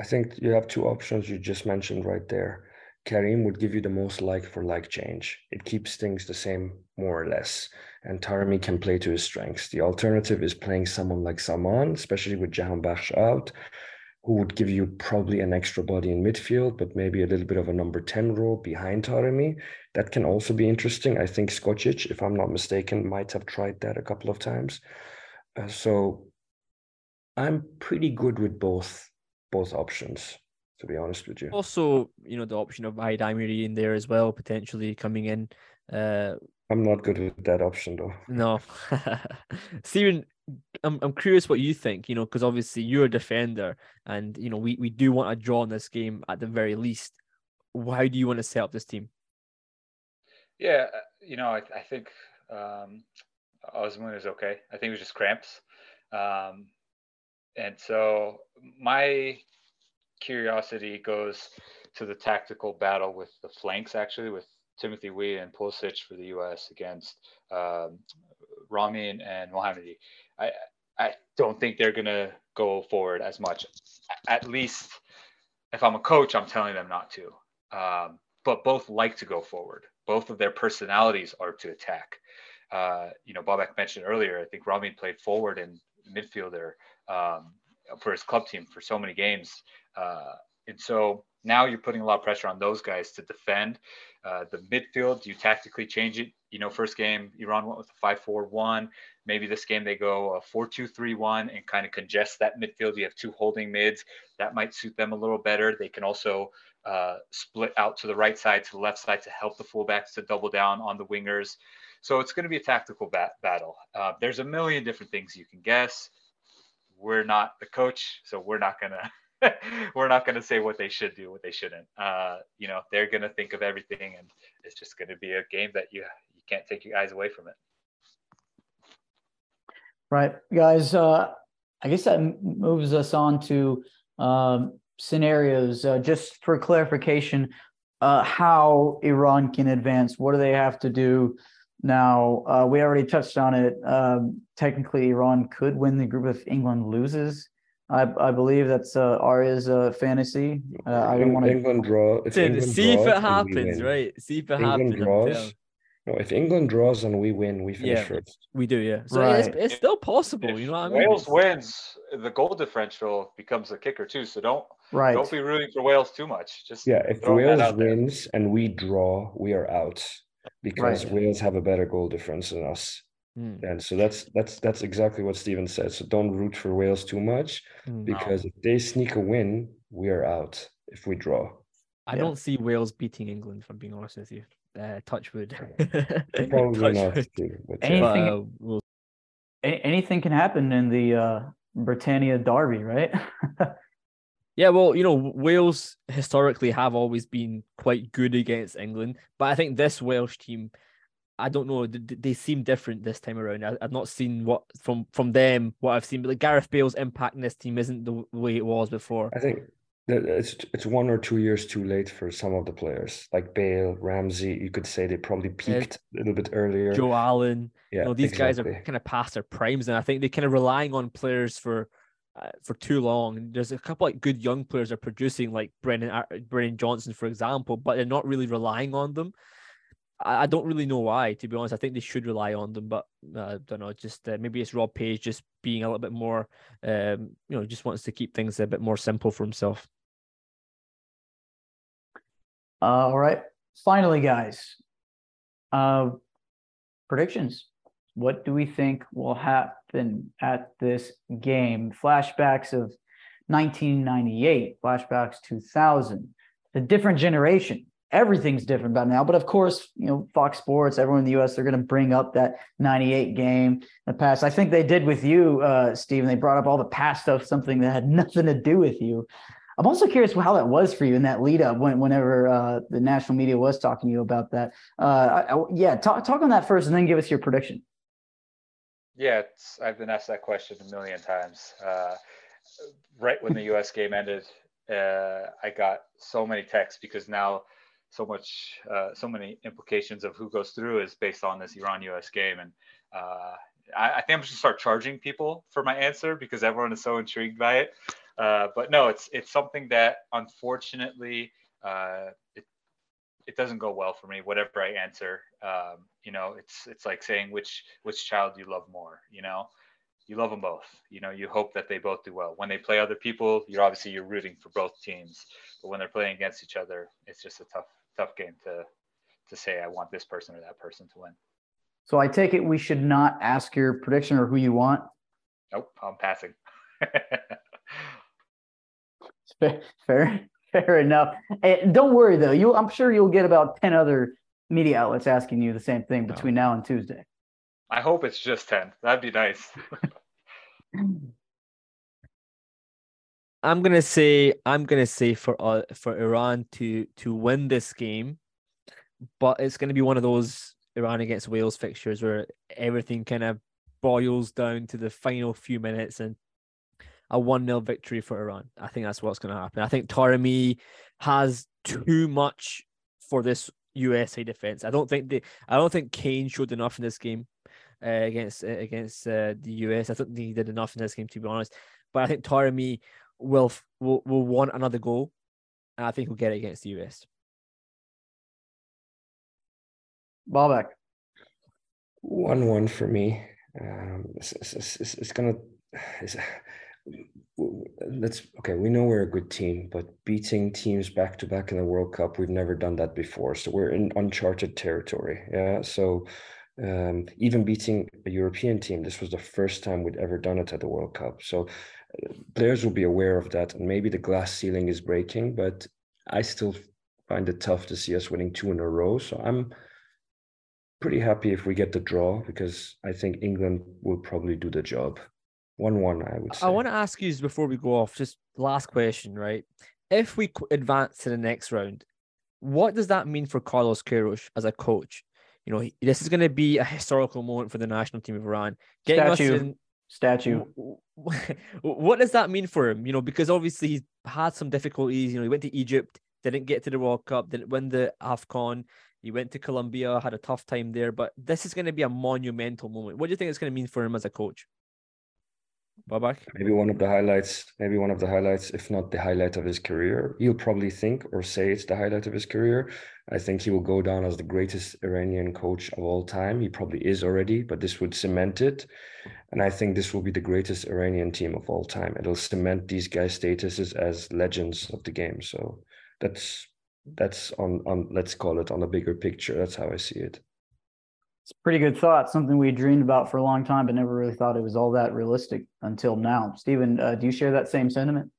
H: I think you have two options you just mentioned right there. Karim would give you the most like for like change. It keeps things the same, more or less. And Taremi can play to his strengths. The alternative is playing someone like Saman, especially with Jahanbakhsh out, who would give you probably an extra body in midfield, but maybe a little bit of a number 10 role behind Taremi. That can also be interesting. I think Skocic, if I'm not mistaken, might have tried that a couple of times. Uh, so I'm pretty good with both both options, to be honest with you.
E: also you know the option of Aid in there as well potentially coming in uh
H: I'm not good with that option though.
E: No, Steven, I'm I'm curious what you think. You know, because obviously you're a defender, and you know we we do want a draw in this game at the very least. Why do you want to set up this team?
I: Yeah, uh, you know, I, I think um, Azmoun is okay. I think it was just cramps. Um, and so my curiosity goes to the tactical battle with the flanks, actually, with Timothy Weah and Pulisic for the U.S. against um, Ramin and Mohammadi. I I don't think they're gonna go forward as much. At least, if I'm a coach, I'm telling them not to. Um, but both like to go forward. Both of their personalities are to attack. Uh, you know, Babak mentioned earlier. I think Rami played forward and midfielder um, for his club team for so many games, uh, and so now you're putting a lot of pressure on those guys to defend. Uh, the midfield, you tactically change it? You know, first game, Iran went with a 5 4 1. Maybe this game they go a 4 2 3 1 and kind of congest that midfield. You have two holding mids. That might suit them a little better. They can also uh, split out to the right side, to the left side to help the fullbacks to double down on the wingers. So it's going to be a tactical bat- battle. Uh, there's a million different things you can guess. We're not the coach, so we're not going to we're not going to say what they should do, what they shouldn't. Uh, you know, they're going to think of everything, and it's just going to be a game that you you can't take your eyes away from it.
G: Right, guys. Uh, I guess that moves us on to um, scenarios. Uh, just for clarification, uh, how Iran can advance. What do they have to do? Now, uh, we already touched on it. Um, technically, Iran could win the group if England loses. I, I believe that's uh, Arya's uh, fantasy. Uh, I don't want to.
H: England draw. If
E: Dude,
H: England
E: see if it happens, right? See if it
H: England
E: happens.
H: Draws. No, if England draws and we win, we finish
E: Yeah,
H: first.
E: we do, yeah. So
G: Right.
E: it's, it's still possible, you know what I mean?
I: Wales wins, the goal differential becomes a kicker too. So don't
G: Right.
I: don't be rooting for Wales too much. Just
H: Yeah, if Wales
I: out there.
H: wins and we draw, we are out because
G: Right.
H: Wales have a better goal difference than us.
E: Hmm.
H: And so that's that's that's exactly what Steven said. So don't root for Wales too much
E: Hmm.
H: because if they sneak a win, we are out if we draw.
E: I
G: Yeah.
E: don't see Wales beating England, if I'm being honest with you. Uh, touchwood.
H: Probably not.
E: Touchwood.
H: too, but.
G: Anything-
E: But, uh, we'll
G: A- anything can happen in the uh, Britannia Derby, right?
E: Yeah, well, you know, Wales historically have always been quite good against England, but I think this Welsh team, I don't know, th- th- they seem different this time around. I, I've not seen what from from them what I've seen, but like Gareth Bale's impact in this team isn't the way it was before.
H: I think it's it's one or two years too late for some of the players like Bale, Ramsey. You could say they probably peaked a little bit earlier.
E: Joe Allen,
H: yeah,
E: you know, these guys are kind of past their primes, and I think they're kind of relying on players for uh, for too long. There's a couple like good young players are producing, like Brennan Brennan Johnson, for example, but they're not really relying on them. I, I don't really know why, to be honest. I think they should rely on them, but uh, I don't know. Just uh, maybe it's Rob Page just being a little bit more, um, you know, just wants to keep things a bit more simple for himself.
G: All right. Finally, guys, uh, predictions. What do we think will happen at this game? Flashbacks of 1998, flashbacks 2000, a different generation. Everything's different about now. But of course, you know, Fox Sports, everyone in the US, they're going to bring up that 98 game the past. I think they did with you, uh, Steven. They brought up all the past stuff, something that had nothing to do with you. I'm also curious how that was for you in that lead up when, whenever uh, the national media was talking to you about that. Uh, I, I- yeah, talk, talk on that first and then give us your prediction.
I: Yeah, it's, I've been asked that question a million times. Uh, right when the U.S. game ended, uh, I got so many texts because now so much, uh, so many implications of who goes through is based on this Iran-U.S. game, and uh, I, I think I'm just gonna start charging people for my answer because everyone is so intrigued by it. Uh, but no, it's it's something that unfortunately uh, it it doesn't go well for me. Whatever I answer, um, you know, it's it's like saying which which child you love more. You know, you love them both. You know, you hope that they both do well. When they play other people, you're obviously you're rooting for both teams. But when they're playing against each other, it's just a tough tough game to to say I want this person or that person to win.
G: So I take it we should not ask your prediction or who you want.
I: Nope, I'm passing.
G: Fair, fair, fair enough. And don't worry though. You, I'm sure you'll get about ten other media outlets asking you the same thing between now and Tuesday.
I: I hope it's just ten. That'd be nice.
E: I'm gonna say I'm gonna say for uh, for Iran to to win this game, but it's gonna be one of those Iran against Wales fixtures where everything kind of boils down to the final few minutes and a one 0 victory for Iran. I think that's what's gonna happen. I think Taremi has too much for this USA defense. I don't think they. I don't think Kane showed enough in this game uh, against uh, against uh, the US. I don't think he did enough in this game to be honest. but I think Taremi will will will want another goal, and I think he'll get it against the US.
G: Babak.
H: One one for me. Um, it's, it's, it's, it's gonna. It's, let's okay. We know we're a good team, but beating teams back to back in the World Cup, we've never done that before. So we're in uncharted territory. Yeah. So um, even beating a European team, this was the first time we'd ever done it at the World Cup. So uh, players will be aware of that, and maybe the glass ceiling is breaking. But I still find it tough to see us winning two in a row. So I'm pretty happy if we get the draw because I think England will probably do the job. One one, I would say.
E: I want to ask you before we go off, just last question, right? If we advance to the next round, what does that mean for Carlos Queiroz as a coach? You know, this is going to be a historical moment for the national team of Iran.
G: Getting Statue. In, Statue.
E: What does that mean for him? You know, because obviously he's had some difficulties. You know, he went to Egypt, didn't get to the World Cup, didn't win the AFCON. He went to Colombia, had a tough time there. But this is going to be a monumental moment. What do you think it's going to mean for him as a coach? Babak?
H: Maybe one of the highlights, maybe one of the highlights, if not the highlight of his career. He'll probably think or say it's the highlight of his career. I think he will go down as the greatest Iranian coach of all time. He probably is already, but this would cement it. And I think this will be the greatest Iranian team of all time. It'll cement these guys' statuses as legends of the game. So that's that's on on let's call it on a bigger picture. That's how I see it.
G: It's pretty good thought, something we dreamed about for a long time, but never really thought it was all that realistic until now. Steven, uh, do you share that same sentiment?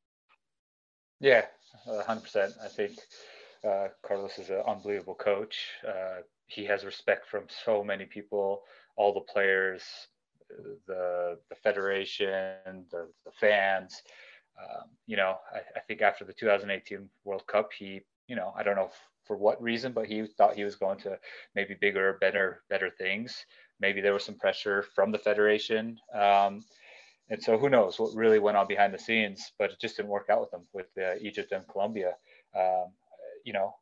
I: Yeah, 100%. I think uh, Carlos is an unbelievable coach. Uh, he has respect from so many people, all the players, the the federation, the, the fans. Um, you know, I, I, think after the 2018 World Cup, he, you know, I don't know for what reason, but he thought he was going to maybe bigger, better, better things. Maybe there was some pressure from the federation. Um, and so who knows what really went on behind the scenes, but it just didn't work out with them with uh, Egypt and Colombia. Um, you know,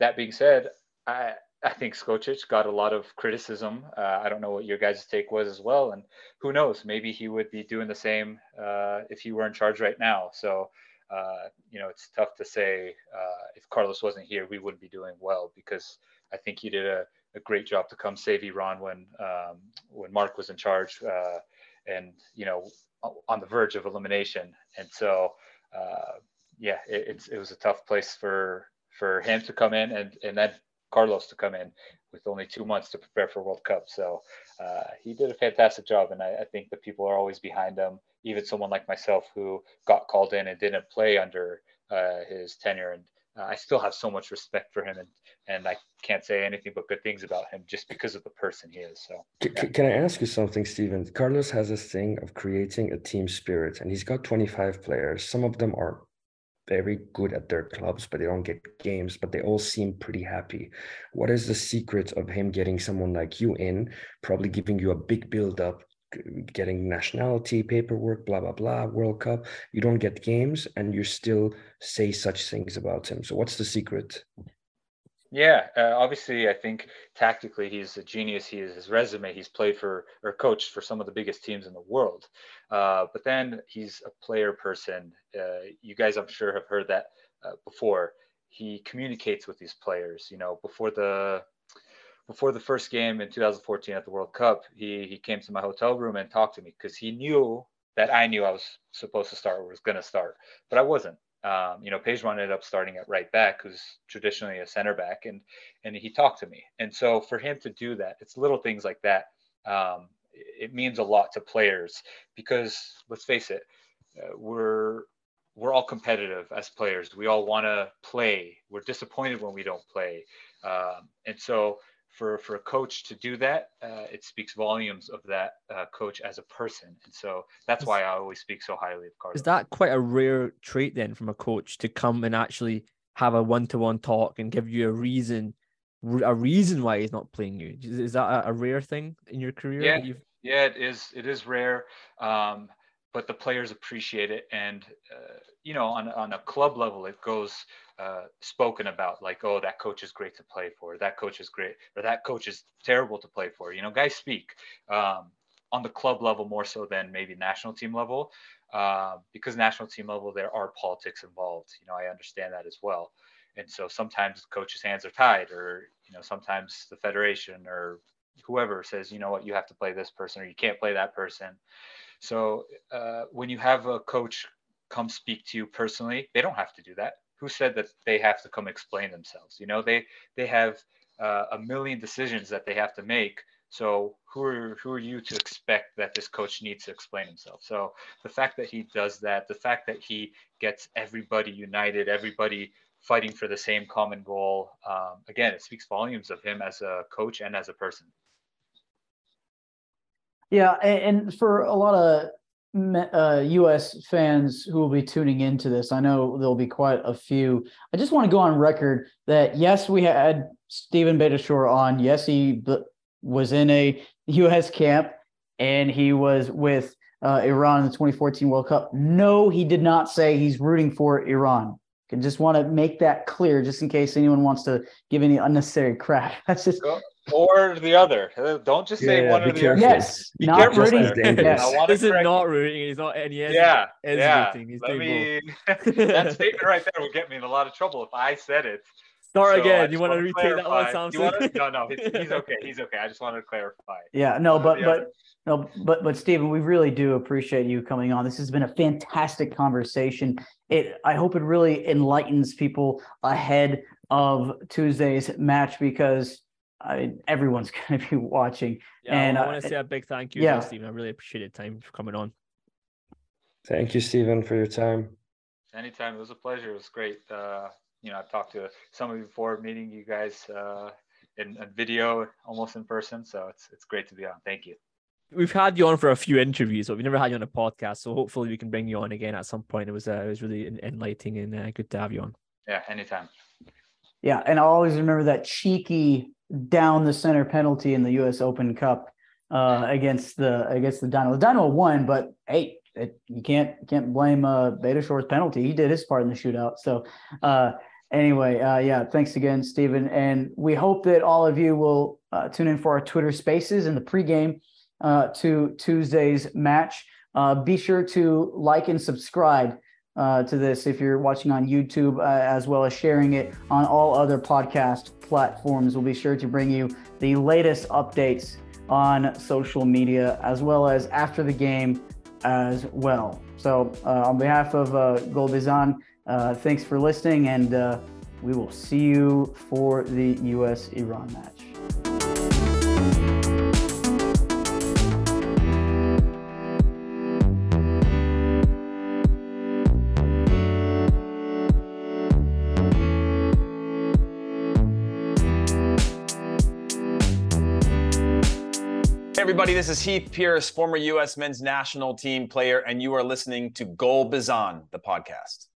I: that being said, I, I think Skocic got a lot of criticism. Uh, I don't know what your guys' take was as well. And who knows, maybe he would be doing the same uh, if he were in charge right now. So uh, you know, it's tough to say uh, if Carlos wasn't here, we wouldn't be doing well because I think he did a, a great job to come save Iran when um, when Mark was in charge uh, and you know on the verge of elimination. And so uh, yeah, it, it was a tough place for for him to come in and and then Carlos to come in with only two months to prepare for World Cup. So uh, he did a fantastic job, and I, I, think the people are always behind him. Even someone like myself who got called in and didn't play under uh, his tenure, and uh, I still have so much respect for him, and and I can't say anything but good things about him just because of the person he is. So,
H: yeah. can, can I ask you something, Steven? Carlos has this thing of creating a team spirit, and he's got 25 players. Some of them are very good at their clubs, but they don't get games, but they all seem pretty happy. What is the secret of him getting someone like you in, probably giving you a big build up, getting nationality, paperwork, blah, blah, blah, World Cup? You don't get games and you still say such things about him. So, what's the secret?
I: Yeah, uh, obviously, I think tactically he's a genius. He is his resume. He's played for or coached for some of the biggest teams in the world. Uh, but then he's a player person. Uh, you guys, I'm sure, have heard that uh, before. He communicates with these players. You know, before the before the first game in 2014 at the World Cup, he he came to my hotel room and talked to me because he knew that I knew I was supposed to start or was going to start, but I wasn't um, you know, Pejman ended up starting at right back, who's traditionally a center back, and and he talked to me. And so for him to do that, it's little things like that. Um, it means a lot to players because let's face it, uh, we're we're all competitive as players. We all want to play. We're disappointed when we don't play, um, and so for for a coach to do that, uh, it speaks volumes of that uh, coach as a person, and so that's why I always speak so highly of Carlos.
E: Is that quite a rare trait then from a coach to come and actually have a one-to-one talk and give you a reason, a reason why he's not playing you? Is that a, rare thing in your career?
I: Yeah, yeah, it is. It is rare. Um, but the players appreciate it. And, uh, you know, on, on a club level, it goes uh, spoken about like, oh, that coach is great to play for, that coach is great, or that coach is terrible to play for. You know, guys speak um, on the club level more so than maybe national team level. uh, because national team level there are politics involved. You know, I understand that as well, and so sometimes coaches' hands are tied, or you know, sometimes the federation or whoever says, you know what, you have to play this person or you can't play that person. So uh, when you have a coach come speak to you personally, they don't have to do that. Who said that they have to come explain themselves? You know, they they have uh, a million decisions that they have to make. So who are who are you to expect that this coach needs to explain himself? So the fact that he does that, the fact that he gets everybody united, everybody fighting for the same common goal, um, again, it speaks volumes of him as a coach and as a person.
G: Yeah, and for a lot of uh, U.S. fans who will be tuning into this, I know there'll be quite a few. I just want to go on record that yes, we had Steven Beitashour on. Yes, he was in a U.S. camp and he was with uh, Iran in the 2014 World Cup. No, he did not say he's rooting for Iran. I just want to make that clear, just in case anyone wants to give any unnecessary crap. That's just
I: or the other. Uh, don't just say yeah, one or the other.
G: Yes,
I: be
G: not
I: careful
G: rooting.
E: Yes. This is not rooting. He's not, and he is
I: yeah,
E: yeah.
I: He's Let me, that statement right there will get me in a lot of trouble if I said it.
E: Start so again. You want to retake that one, Samson?
I: Wanna, no, no, he's, he's, okay. He's okay. I just wanted to clarify.
G: Yeah, no, but but no, but but Steven, we really do appreciate you coming on. This has been a fantastic conversation. It I hope it really enlightens people ahead of Tuesday's match because I, mean, everyone's going to be watching.
E: Yeah, and I want to uh, say a big thank you, yeah. Steven. I really appreciate your time for coming on.
H: Thank you, Steven, for your time.
I: Anytime. It was a pleasure. It was great. Uh, you know, I've talked to some of you before meeting you guys uh, in, in video, almost in person. So it's it's great to be on. Thank you.
E: We've had you on for a few interviews, but we've never had you on a podcast. So hopefully we can bring you on again at some point. It was uh, it was really enlightening and uh, good to have you on.
I: Yeah, anytime.
G: Yeah, and I always remember that cheeky down the center penalty in the U.S. Open Cup uh, against the against the Dynamo. The Dynamo won, but hey, it, you can't can't blame uh, Shores' penalty. He did his part in the shootout. So uh, anyway, uh, yeah, thanks again, Steven, and we hope that all of you will uh, tune in for our Twitter Spaces in the pregame uh, to Tuesday's match. Uh, be sure to like and subscribe uh, to this if you're watching on YouTube, uh, as well as sharing it on all other podcast platforms. We'll be sure to bring you the latest updates on social media as well as after the game as well. So, uh, on behalf of uh, Gol Bizan, uh, thanks for listening, and we will see you for the US Iran match.
K: Everybody. This is Heath Pierce, former U.S. men's national team player, and you are listening to Goal Bizan, the podcast.